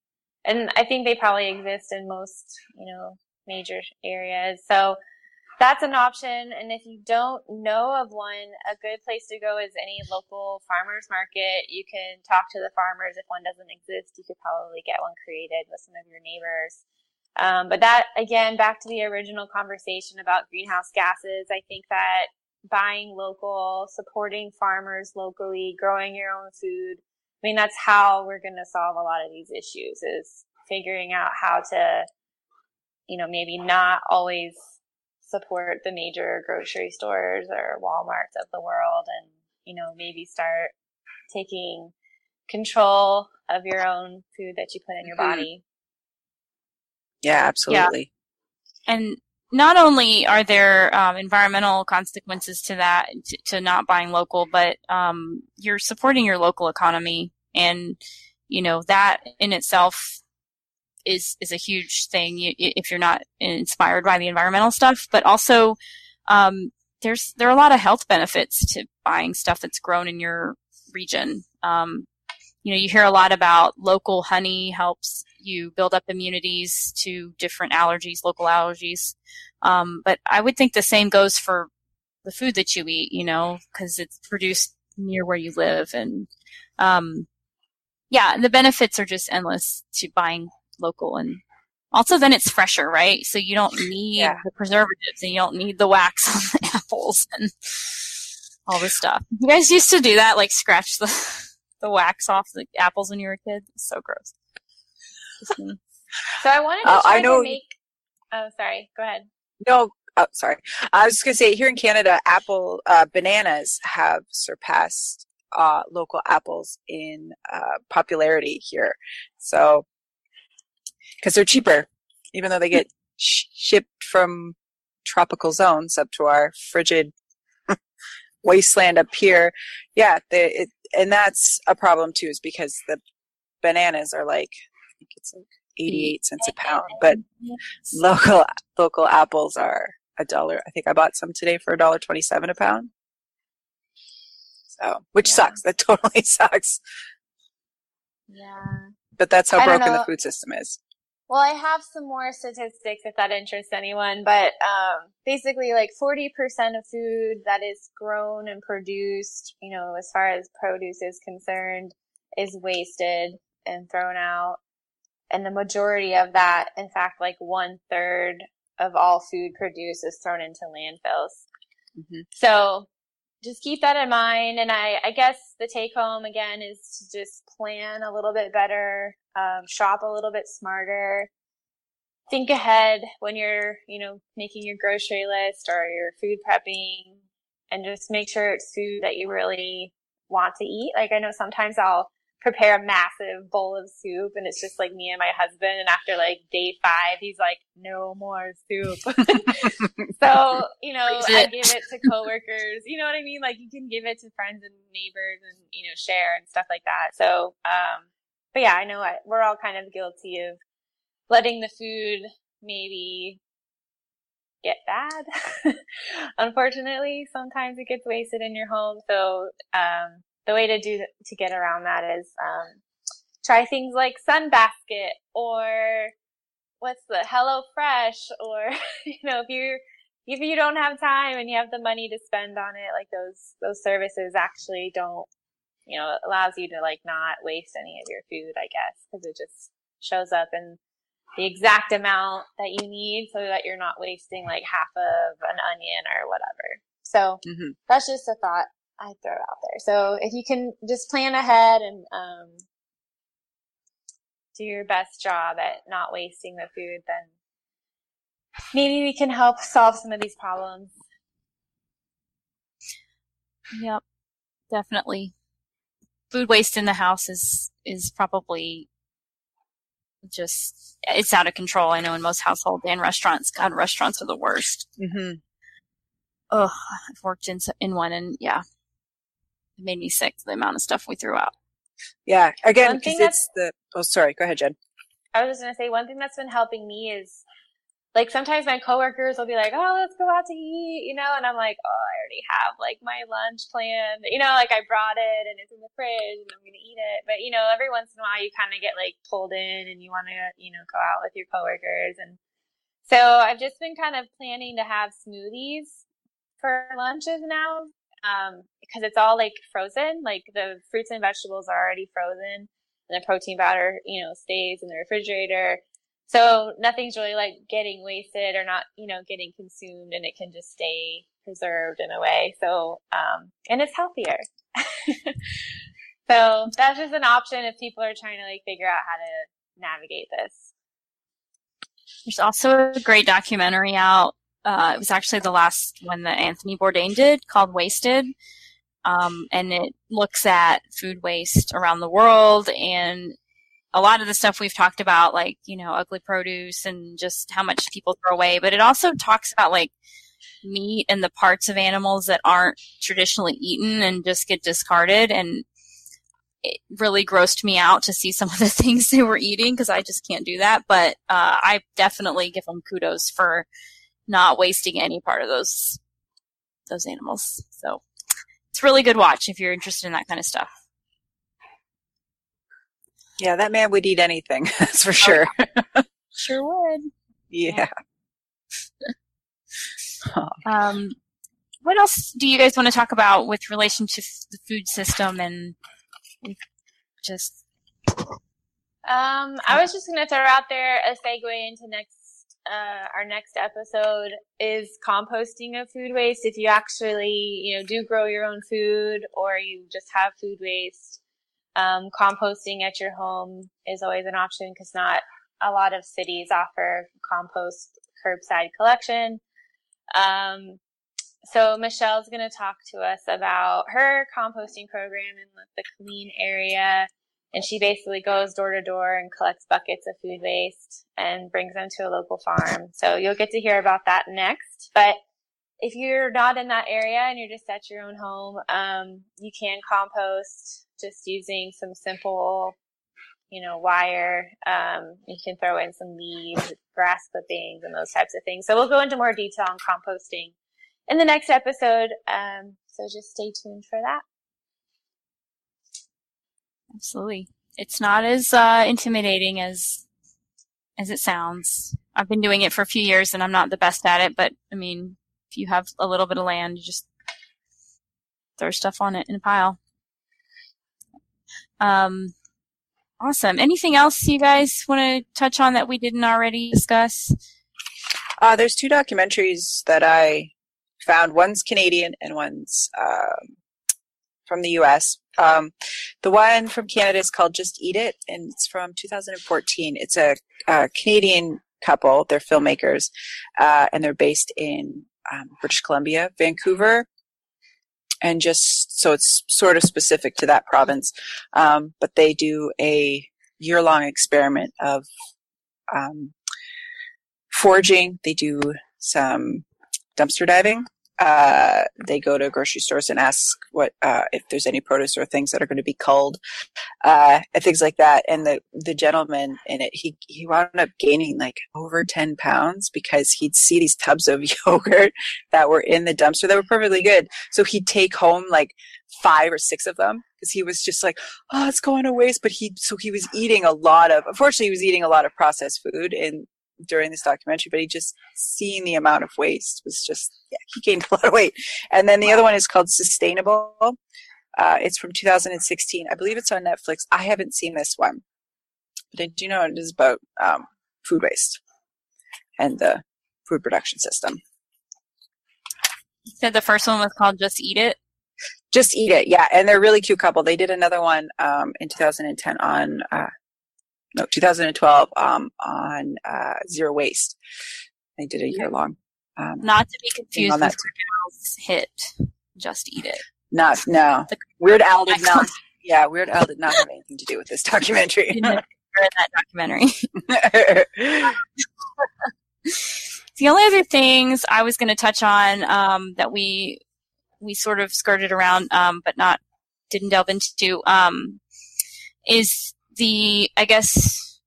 And I think they probably exist in most, you know, major areas. So that's an option. And if you don't know of one, a good place to go is any local farmers market. You can talk to the farmers. If one doesn't exist, you could probably get one created with some of your neighbors. Um, but that again, back to the original conversation about greenhouse gases. I think that buying local, supporting farmers locally, growing your own food. I mean, that's how we're going to solve a lot of these issues is figuring out how to, you know, maybe not always support the major grocery stores or Walmarts of the world and, you know, maybe start taking control of your own food that you put in your mm-hmm. body. Yeah, absolutely. Yeah. And not only are there um, environmental consequences to that, to, to not buying local, but um, you're supporting your local economy, and you know that in itself is is a huge thing if you're not inspired by the environmental stuff. But also, um, there's there are a lot of health benefits to buying stuff that's grown in your region. Um, you know, you hear a lot about local honey helps you build up immunities to different allergies, local allergies. Um, but I would think the same goes for the food that you eat, you know, because it's produced near where you live. And, um, yeah, the benefits are just endless to buying local and also then it's fresher, right? So you don't need yeah. the preservatives and you don't need the wax on the apples and all this stuff. You guys used to do that, like scratch the the wax off the apples when you were a kid. It's so gross. so I wanted to uh, try I know, to make. Oh, sorry. Go ahead. No, oh, sorry. I was just going to say here in Canada, apple uh, bananas have surpassed uh, local apples in uh, popularity here. So, because they're cheaper, even though they get sh- shipped from tropical zones up to our frigid wasteland up here. Yeah, they, it, and that's a problem too, is because the bananas are like, I think it's like 88 cents a pound, but local, local apples are a dollar. I think I bought some today for a dollar 27 a pound. So, which yeah. sucks. That totally sucks. Yeah. But that's how broken the food system is. Well, I have some more statistics if that interests anyone, but um, basically, like 40% of food that is grown and produced, you know, as far as produce is concerned, is wasted and thrown out. And the majority of that, in fact, like one third of all food produced is thrown into landfills. Mm-hmm. So just keep that in mind. And I, I guess the take home again is to just plan a little bit better, um, shop a little bit smarter, think ahead when you're, you know, making your grocery list or your food prepping and just make sure it's food that you really want to eat. Like I know sometimes I'll prepare a massive bowl of soup and it's just like me and my husband and after like day five he's like no more soup. So you know i give it to coworkers you know what i mean? Like you can give it to friends and neighbors and you know share and stuff like that. So um but yeah i know I, we're all kind of guilty of letting the food maybe get bad. Unfortunately sometimes it gets wasted in your home. So um the way to do to get around that is um, try things like Sunbasket or what's the Hello Fresh or you know if you if you don't have time and you have the money to spend on it, like those those services actually don't you know allows you to like not waste any of your food, I guess, because it just shows up in the exact amount that you need so that you're not wasting like half of an onion or whatever. So mm-hmm. that's just a thought I throw out there. So if you can just plan ahead and um, do your best job at not wasting the food, then maybe we can help solve some of these problems. Yep, definitely. Food waste in the house is is probably just it's out of control. I know in most households and restaurants. God, restaurants are the worst. Mm-hmm. Oh, I've worked in in one, and yeah, it made me sick the amount of stuff we threw out. Yeah, again, because it's the. Oh, sorry. Go ahead, Jen. I was just gonna say one thing that's been helping me is like sometimes my coworkers will be like, "Oh, let's go out to eat," you know, and I'm like, "Oh, I already have like my lunch planned," you know, like I brought it and it's in the fridge and I'm gonna eat it. But you know, every once in a while you kind of get like pulled in and you want to, you know, go out with your coworkers, and so I've just been kind of planning to have smoothies for lunches now um, because it's all like frozen. Like the fruits and vegetables are already frozen, and the protein powder, you know, stays in the refrigerator. so nothing's really like getting wasted or not, you know, getting consumed and it can just stay preserved in a way. So, um, and it's healthier. so that's just an option if people are trying to like figure out how to navigate this. There's also a great documentary out. Uh, it was actually the last one that Anthony Bourdain did called Wasted. Um, and it looks at food waste around the world and a lot of the stuff we've talked about, like, you know, ugly produce and just how much people throw away, but it also talks about like meat and the parts of animals that aren't traditionally eaten and just get discarded. And it really grossed me out to see some of the things they were eating because I just can't do that. But uh, I definitely give them kudos for not wasting any part of those those animals. So it's really good watch if you're interested in that kind of stuff. Yeah, that man would eat anything. That's for sure. Sure would. yeah. Um, what else do you guys want to talk about with relation to f- the food system and just Um, I was just going to throw out there a segue into next, uh, our next episode is composting of food waste. If you actually, you know, do grow your own food or you just have food waste, um, composting at your home is always an option because not a lot of cities offer compost curbside collection. Um, so Michelle's going to talk to us about her composting program in the Killeen area. And she basically goes door to door and collects buckets of food waste and brings them to a local farm. So you'll get to hear about that next. But if you're not in that area and you're just at your own home, um, you can compost just using some simple, you know, wire. Um, you can throw in some leaves, grass clippings, and those types of things. So we'll go into more detail on composting in the next episode. Um, so just stay tuned for that. Absolutely, it's not as uh, intimidating as as it sounds. I've been doing it for a few years and I'm not the best at it, but I mean, if you have a little bit of land, you just throw stuff on it in a pile. Um, awesome. Anything else you guys want to touch on that we didn't already discuss? Uh, there's two documentaries that I found. One's Canadian and one's um, from the U.S. Um, the one from Canada is called Just Eat It, and it's from 2014. It's a, a Canadian couple. They're filmmakers, uh, and they're based in um, British Columbia, Vancouver, and just so it's sort of specific to that province. Um, but they do a year-long experiment of um, foraging. They do some dumpster diving. Uh, they go to grocery stores and ask what uh, if there's any produce or things that are going to be culled, uh, and things like that. And the the gentleman in it, he he wound up gaining like over ten pounds because he'd see these tubs of yogurt that were in the dumpster that were perfectly good. So he'd take home like five or six of them because he was just like, oh, it's going to waste. But he so he was eating a lot of. Unfortunately, he was eating a lot of processed food and during this documentary, but he just seeing the amount of waste was just yeah, he gained a lot of weight. And then the other one is called Sustainable. Uh, it's from 2016. I believe it's on Netflix. I haven't seen this one, but I do know it is about um, food waste and the food production system. You said the first one was called Just Eat It. Just eat it, yeah. And they're a really cute couple. They did another one um, in 2010 on uh, no 2012 um, on uh, zero waste. They did a year long. Um, Not to be confused with that. Weird Al's hit Just Eat It. not no. The- Weird Al did not. Yeah, Weird Al did not have anything to do with this documentary. Read that documentary. the only other things I was going to touch on um, that we we sort of skirted around, um, but not didn't delve into, um, is the I guess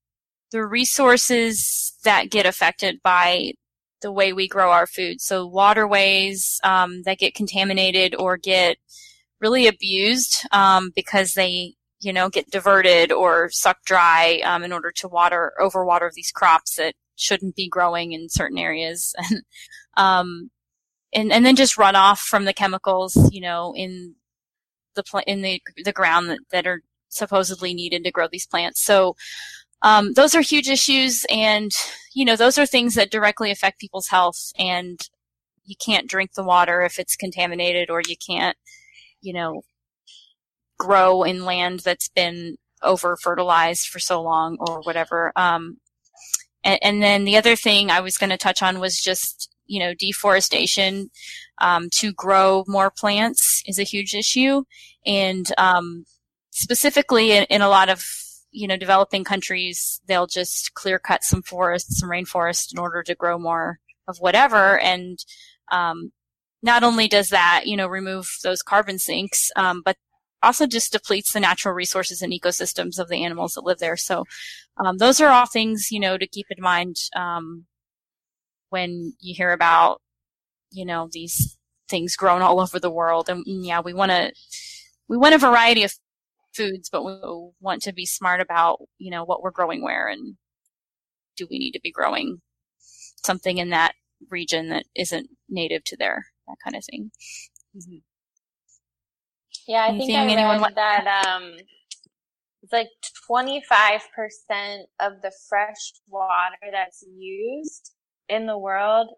the resources that get affected by the way we grow our food. So waterways um, that get contaminated or get really abused um, because they you know get diverted or sucked dry um, in order to water overwater these crops that shouldn't be growing in certain areas and um, and and then just runoff from the chemicals you know in the pl- in the the ground that, that are supposedly needed to grow these plants so um, those are huge issues, and you know those are things that directly affect people's health. And you can't drink the water if it's contaminated, or you can't, you know, grow in land that's been over fertilized for so long, or whatever. Um, and, and then the other thing I was going to touch on was just you know deforestation um, to grow more plants is a huge issue, and um, specifically in, in, a lot of you know developing countries, they'll just clear cut some forests, some rainforest, in order to grow more of whatever, and um, not only does that you know remove those carbon sinks, um, but also just depletes the natural resources and ecosystems of the animals that live there. So um, those are all things you know to keep in mind um, when you hear about you know these things grown all over the world. And yeah, we want to we want a variety of foods, but we want to be smart about you know what we're growing where and do we need to be growing something in that region that isn't native to there, that kind of thing. Mm-hmm. Yeah, I Anything think I read that um, it's like 25% of the fresh water that's used in the world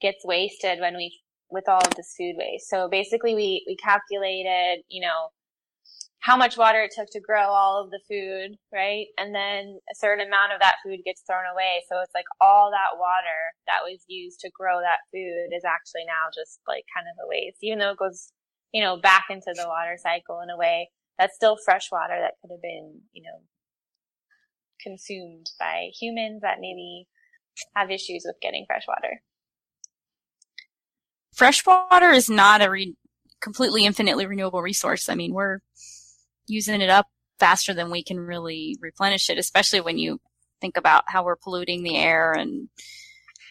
gets wasted when we with all of this food waste. So basically we we calculated, you know, how much water it took to grow all of the food, right? And then a certain amount of that food gets thrown away. So it's like all that water that was used to grow that food is actually now just like kind of a waste, even though it goes, you know, back into the water cycle in a way. That's still fresh water that could have been, you know, consumed by humans that maybe have issues with getting fresh water. Fresh water is not a re- completely infinitely renewable resource. I mean, we're using it up faster than we can really replenish it, especially when you think about how we're polluting the air and,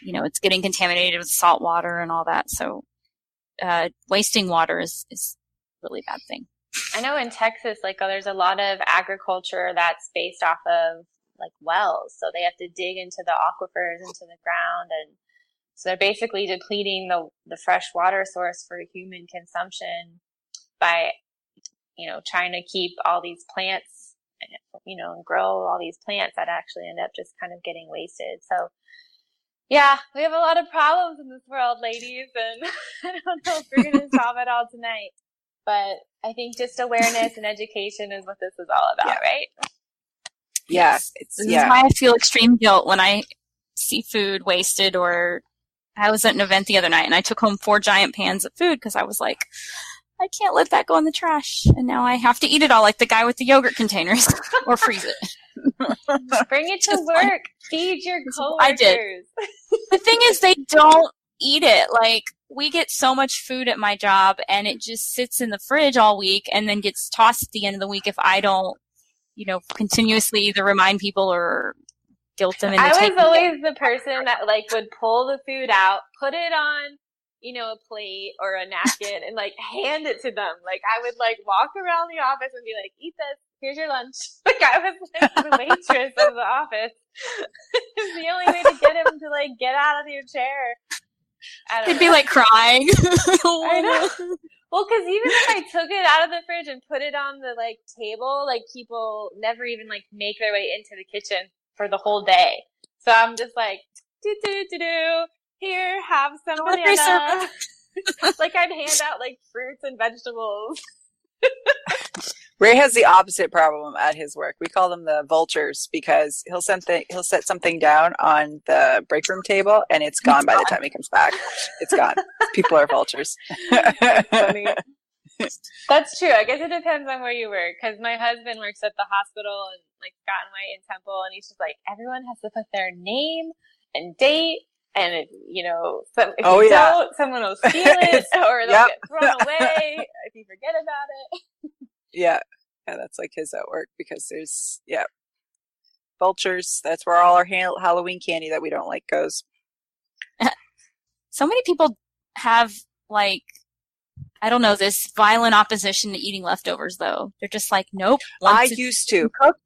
you know, it's getting contaminated with salt water and all that. So, uh, wasting water is, is really bad thing. I know in Texas, like, oh, there's a lot of agriculture that's based off of like wells. So they have to dig into the aquifers, into the ground. And so they're basically depleting the, the fresh water source for human consumption by, you know, trying to keep all these plants, you know, and grow all these plants that actually end up just kind of getting wasted. So, yeah, we have a lot of problems in this world, ladies, and I don't know if we're going to solve it all tonight. But I think just awareness and education is what this is all about, yeah. right? yeah, it's, this yeah. is why I feel extreme guilt when I see food wasted or I was at an event the other night and I took home four giant pans of food because I was like, I can't let that go in the trash. And now I have to eat it all like the guy with the yogurt containers or freeze it. Bring it to work. Like, Feed your coworkers. I did. the thing is, they don't eat it. Like, we get so much food at my job and it just sits in the fridge all week and then gets tossed at the end of the week if I don't you know, continuously either remind people or guilt them into I was always it. the person that like would pull the food out, put it on, you know, a plate or a napkin and like hand it to them. Like I would like walk around the office and be like, eat this, here's your lunch. Like I was like the waitress of the office. it's the only way to get him to like get out of your chair. He'd be like crying. I oh, know. Well, because even if I took it out of the fridge and put it on the like table, like people never even like make their way into the kitchen for the whole day. So I'm just like, do do do do. Here, have some banana. like I'd hand out like fruits and vegetables. Ray has the opposite problem at his work. We call them the vultures because he'll send th- he'll set something down on the break room table and it's gone by the time he comes back. It's gone. People are vultures. That's true. I guess it depends on where you work because my husband works at the hospital and like Way in Temple, and he's just like everyone has to put their name and date and if, you know, so if oh, you yeah. don't, someone will steal it or they'll yep. get thrown away if you forget about it. yeah, yeah, that's like his at work because there's yeah, vultures. That's where all our ha- Halloween candy that we don't like goes. so many people have like I don't know this violent opposition to eating leftovers though. They're just like, nope. I used to. Cooked,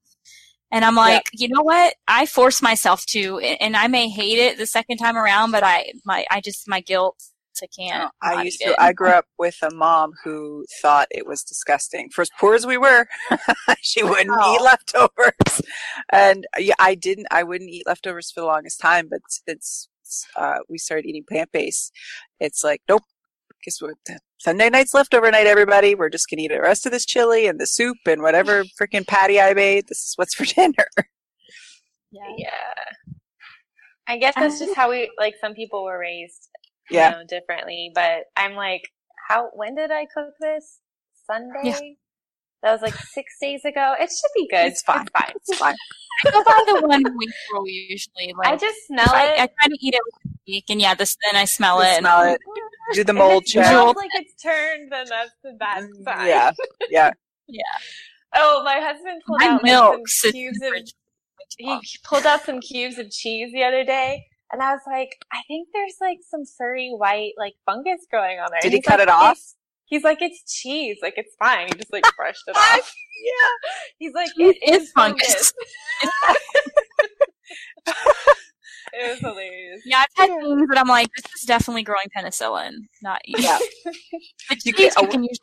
and I'm like, yeah. you know what? I force myself to, and I may hate it the second time around, but I, my, I just, my guilt, I can't. I used to, it. I grew up with a mom who thought it was disgusting. For as poor as we were, she wouldn't oh. eat leftovers. and yeah, I didn't. I wouldn't eat leftovers for the longest time, but since uh, we started eating plant based, it's like nope. Guess what? Sunday night's leftover night, everybody. We're just gonna eat the rest of this chili and the soup and whatever freaking patty I made. This is what's for dinner. Yeah. Yeah. I guess that's just how we like. Some people were raised, yeah, know, differently. But I'm like, how? When did I cook this? Sunday. Yeah. That was like six days ago. It should be good. It's fine. It's fine. It's fine. I go by the one week rule usually. Like, I just smell I, it. I try to eat it with a week, and yeah, this then I smell You it. smell and, it. Do the mold if it check. smells like it's turned, then that's the bad mm, sign. Yeah, yeah. yeah. Oh, my husband pulled My out milk like, some cubes of he pulled out some cubes of cheese the other day, and I was like, I think there's like some furry white like fungus growing on there. Did he cut like, it off? He's like, it's cheese, like it's fine. He just like brushed it off. Yeah. He's like, It it is fungus. It was hilarious. Yeah, I've had things that I'm like, this is definitely growing penicillin, not you. Yeah. The You cheese can- you can usually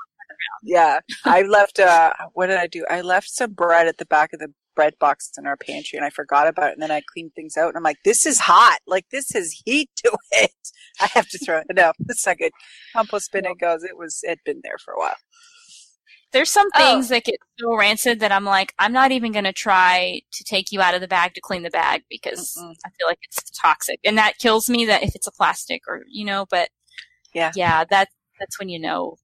Yeah, I left. Uh, what did I do? I left some bread at the back of the bread box in our pantry, and I forgot about it. And then I cleaned things out, and I'm like, "This is hot. Like this has heat to it. I have to throw it. No, it's not good. Compost bin it goes. It was. It'd been there for a while. There's some Oh. things that get so rancid that I'm like, I'm not even going to try to take you out of the bag to clean the bag because Mm-mm. I feel like it's toxic, and that kills me. That if it's a plastic or you know, but Yeah. yeah, that that's when you know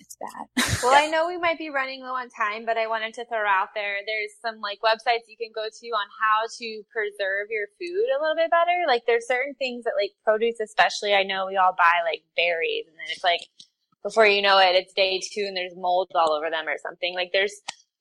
it's bad. Well, I know we might be running low on time, but I wanted to throw out there. There's some like websites you can go to on how to preserve your food a little bit better. Like there's certain things that like produce, especially I know we all buy like berries and then it's like before you know it, it's day two and there's mold all over them or something. Like there's,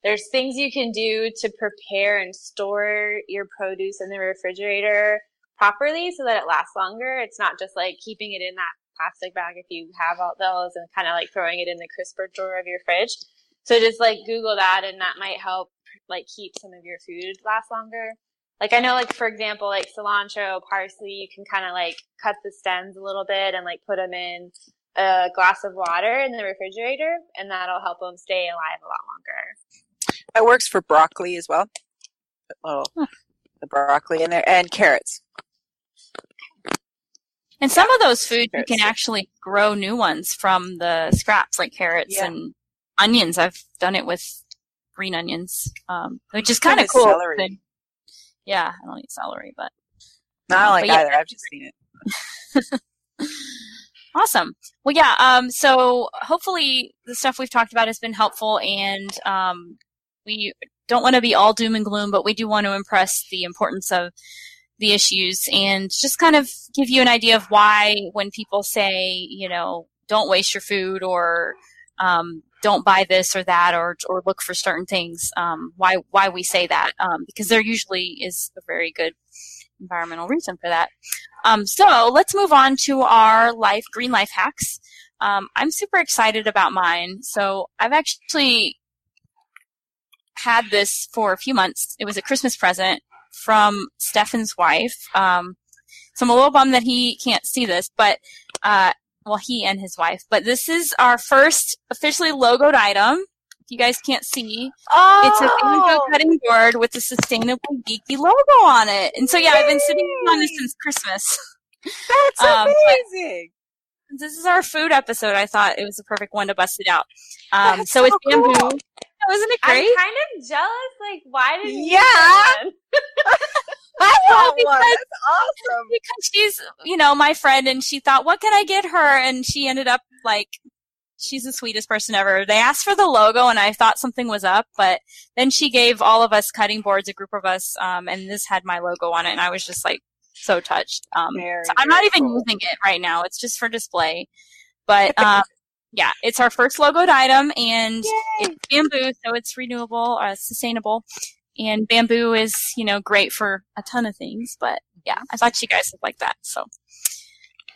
there's things you can do to prepare and store your produce in the refrigerator properly so that it lasts longer. It's not just like keeping it in that plastic bag if you have all those and kind of like throwing it in the crisper drawer of your fridge. So just like Google that and that might help like keep some of your food last longer. Like I know like for example like cilantro, parsley, you can kind of like cut the stems a little bit and like put them in a glass of water in the refrigerator and that'll help them stay alive a lot longer. That works for broccoli as well. Oh, the broccoli in there and carrots. And some of those foods you can actually grow new ones from the scraps, like carrots Yeah. and onions. I've done it with green onions, um, which is kind of cool. celery. Yeah, I don't eat celery, but I don't like But yeah. either. I've just seen it. awesome. Well, yeah. Um, so hopefully the stuff we've talked about has been helpful, and um, we don't want to be all doom and gloom, but we do want to impress the importance of the issues and just kind of give you an idea of why when people say, you know, don't waste your food or um, don't buy this or that or or look for certain things, um, why why we say that um, because there usually is a very good environmental reason for that. Um, so let's move on to our life green life hacks. Um, I'm super excited about mine. So I've actually had this for a few months. It was a Christmas present from Stefan's wife. Um, so I'm a little bummed that he can't see this, but uh, well, he and his wife. But this is our first officially logoed item. If you guys can't see, Oh, it's a bamboo cutting board with a sustainable geeky logo on it. And so yeah, I've been sitting on this since Christmas. That's Um, amazing. This is our food episode, I thought it was the perfect one to bust it out. Um, so, so it's bamboo. cool. Wasn't it I'm kind of jealous. Like, why didn't you Yeah. I want because- one. That's awesome. because she's, you know, my friend, and she thought, what can I get her? And she ended up like, she's the sweetest person ever. They asked for the logo, and I thought something was up, but then she gave all of us cutting boards, a group of us, um, and this had my logo on it, and I was just like so touched. Um, Very, so I'm not even cool. using it right now. It's just for display. But um, yeah, it's our first logoed item, and it's bamboo, so it's renewable, uh, sustainable. And bamboo is, you know, great for a ton of things. But yeah, I thought you guys would like that. So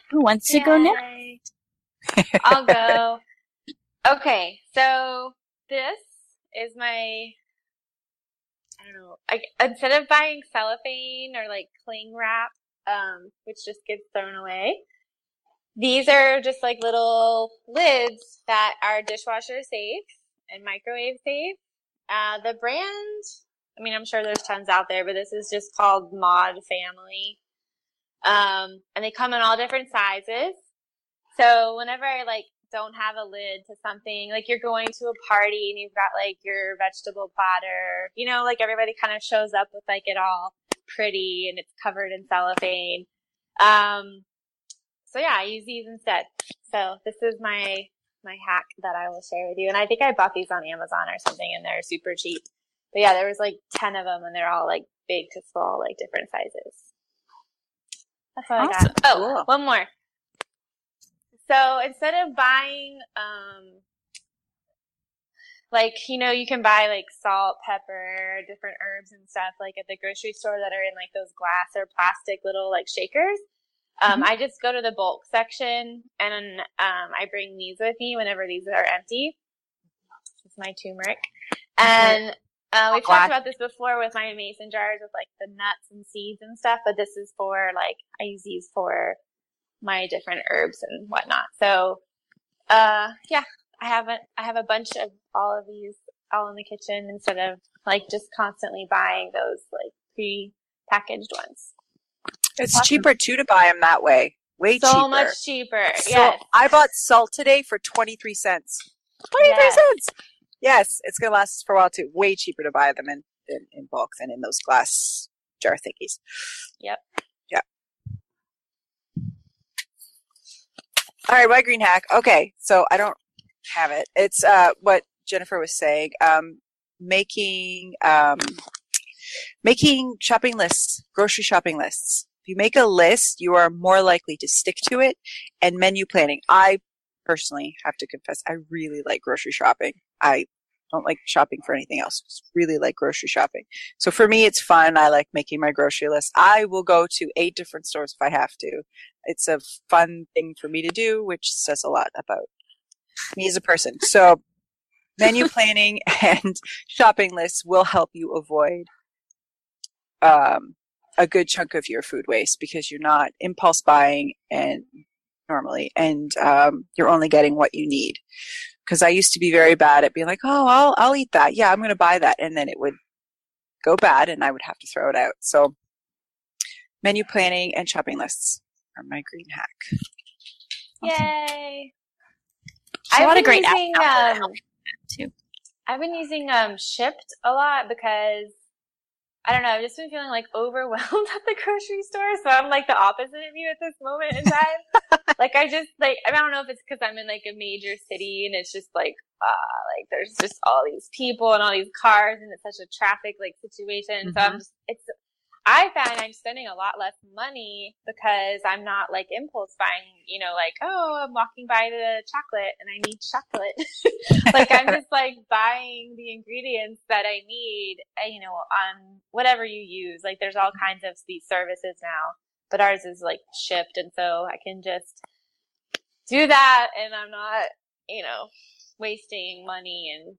who wants to go next? I'll go. Okay, so this is my. I don't know. I, instead of buying cellophane or like cling wrap, um, which just gets thrown away, these are just like little lids that are dishwasher safe and microwave safe. Uh, the brand I mean, I'm sure there's tons out there, but this is just called Mod Family. Um, and they come in all different sizes. So whenever I like don't have a lid to something, like you're going to a party and you've got like your vegetable platter, you know, like everybody kind of shows up with like it all pretty and it's covered in cellophane. Um, so yeah, I use these instead. So this is my my hack that I will share with you. And I think I bought these on Amazon or something and they're super cheap. But yeah, there was like 10 of them and they're all like big to small, like different sizes. That's all awesome. I got. Oh, cool. one more. So instead of buying, um, like, you know, you can buy like salt, pepper, different herbs and stuff like at the grocery store that are in like those glass or plastic little like shakers. Um, mm-hmm. I just go to the bulk section and um, I bring these with me whenever these are empty. This is my turmeric. And uh, we've talked about this before with my mason jars with like the nuts and seeds and stuff, but this is for like, I use these for my different herbs and whatnot. So, uh, yeah, I have a, I have a bunch of all of these all in the kitchen instead of like just constantly buying those like pre-packaged ones. It's awesome. cheaper too to buy them that way. Way so cheaper. So much cheaper. So yes. I bought salt today for 23 cents. 23 yes. cents. Yes, it's going to last for a while too. Way cheaper to buy them in, in, in bulk than in those glass jar thingies. Yep. Yeah. All right, my green hack. Okay, so I don't have it. It's uh, what Jennifer was saying. Um, making um, making shopping lists, grocery shopping lists. If you make a list, you are more likely to stick to it. And menu planning. I personally have to confess, I really like grocery shopping. I don't like shopping for anything else. Just really like grocery shopping. So for me, it's fun. I like making my grocery list. I will go to eight different stores if I have to. It's a fun thing for me to do, which says a lot about me as a person. So menu planning and shopping lists will help you avoid um, a good chunk of your food waste because you're not impulse buying and normally, and um, you're only getting what you need. Because I used to be very bad at being like, oh, I'll I'll eat that. Yeah, I'm going to buy that, and then it would go bad, and I would have to throw it out. So, menu planning and shopping lists are my green hack. Yay! a lot of great using, apps um, too. I've been using um, Shipt a lot because I don't know. I've just been feeling like overwhelmed at the grocery store. So I'm like the opposite of you at this moment in time. like I just like, I don't know if it's because I'm in like a major city and it's just like, uh, like there's just all these people and all these cars and it's such a traffic like situation. Mm-hmm. So I'm mm-hmm. just, it's, I find I'm spending a lot less money because I'm not like impulse buying, you know, like, oh, I'm walking by the chocolate and I need chocolate. like I'm just like buying the ingredients that I need, uh, you know, on whatever you use. Like there's all kinds of these services now, but ours is like Shipt. And so I can just do that and I'm not, you know, wasting money and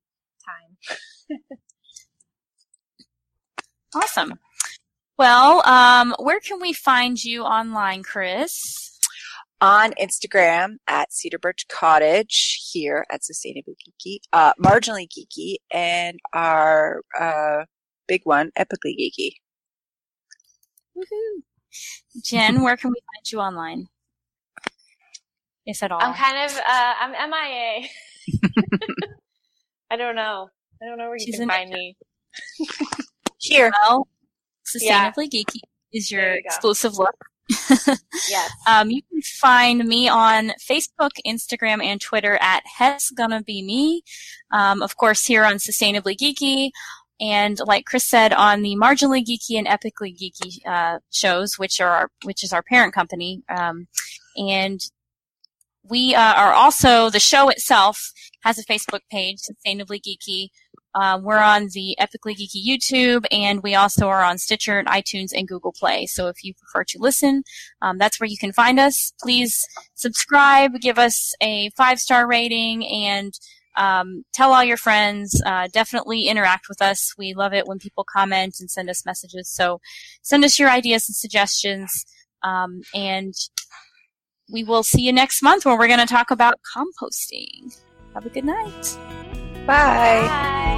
time. awesome. Well, um, where can we find you online, Chris? On Instagram at Cedar Birch Cottage, here at Sustainably Geeky, uh, Marginally Geeky, and our uh, big one, Epically Geeky. Woohoo! Jen, where can we find you online? If at all. I'm kind of, uh, I'm MIA. I don't know. I don't know where She's you can find me. Here. Well, Sustainably yeah. Geeky is your you exclusive look. yes. Um, you can find me on Facebook, Instagram, and Twitter at Het's Gonna Be Me. Um, of course, here on Sustainably Geeky. And like Chris said, on the Marginally Geeky and Epically Geeky uh, shows, which are our, which is our parent company, um, and we uh, are also the show itself has a Facebook page, Sustainably Geeky, uh, we're on the Epically Geeky YouTube, and we also are on Stitcher, and iTunes, and Google Play. So if you prefer to listen, um, that's where you can find us. Please subscribe, give us a five star rating, and um, tell all your friends. Uh, definitely interact with us. We love it when people comment and send us messages. So send us your ideas and suggestions, um, and we will see you next month where we're going to talk about composting. Have a good night. Bye. Bye.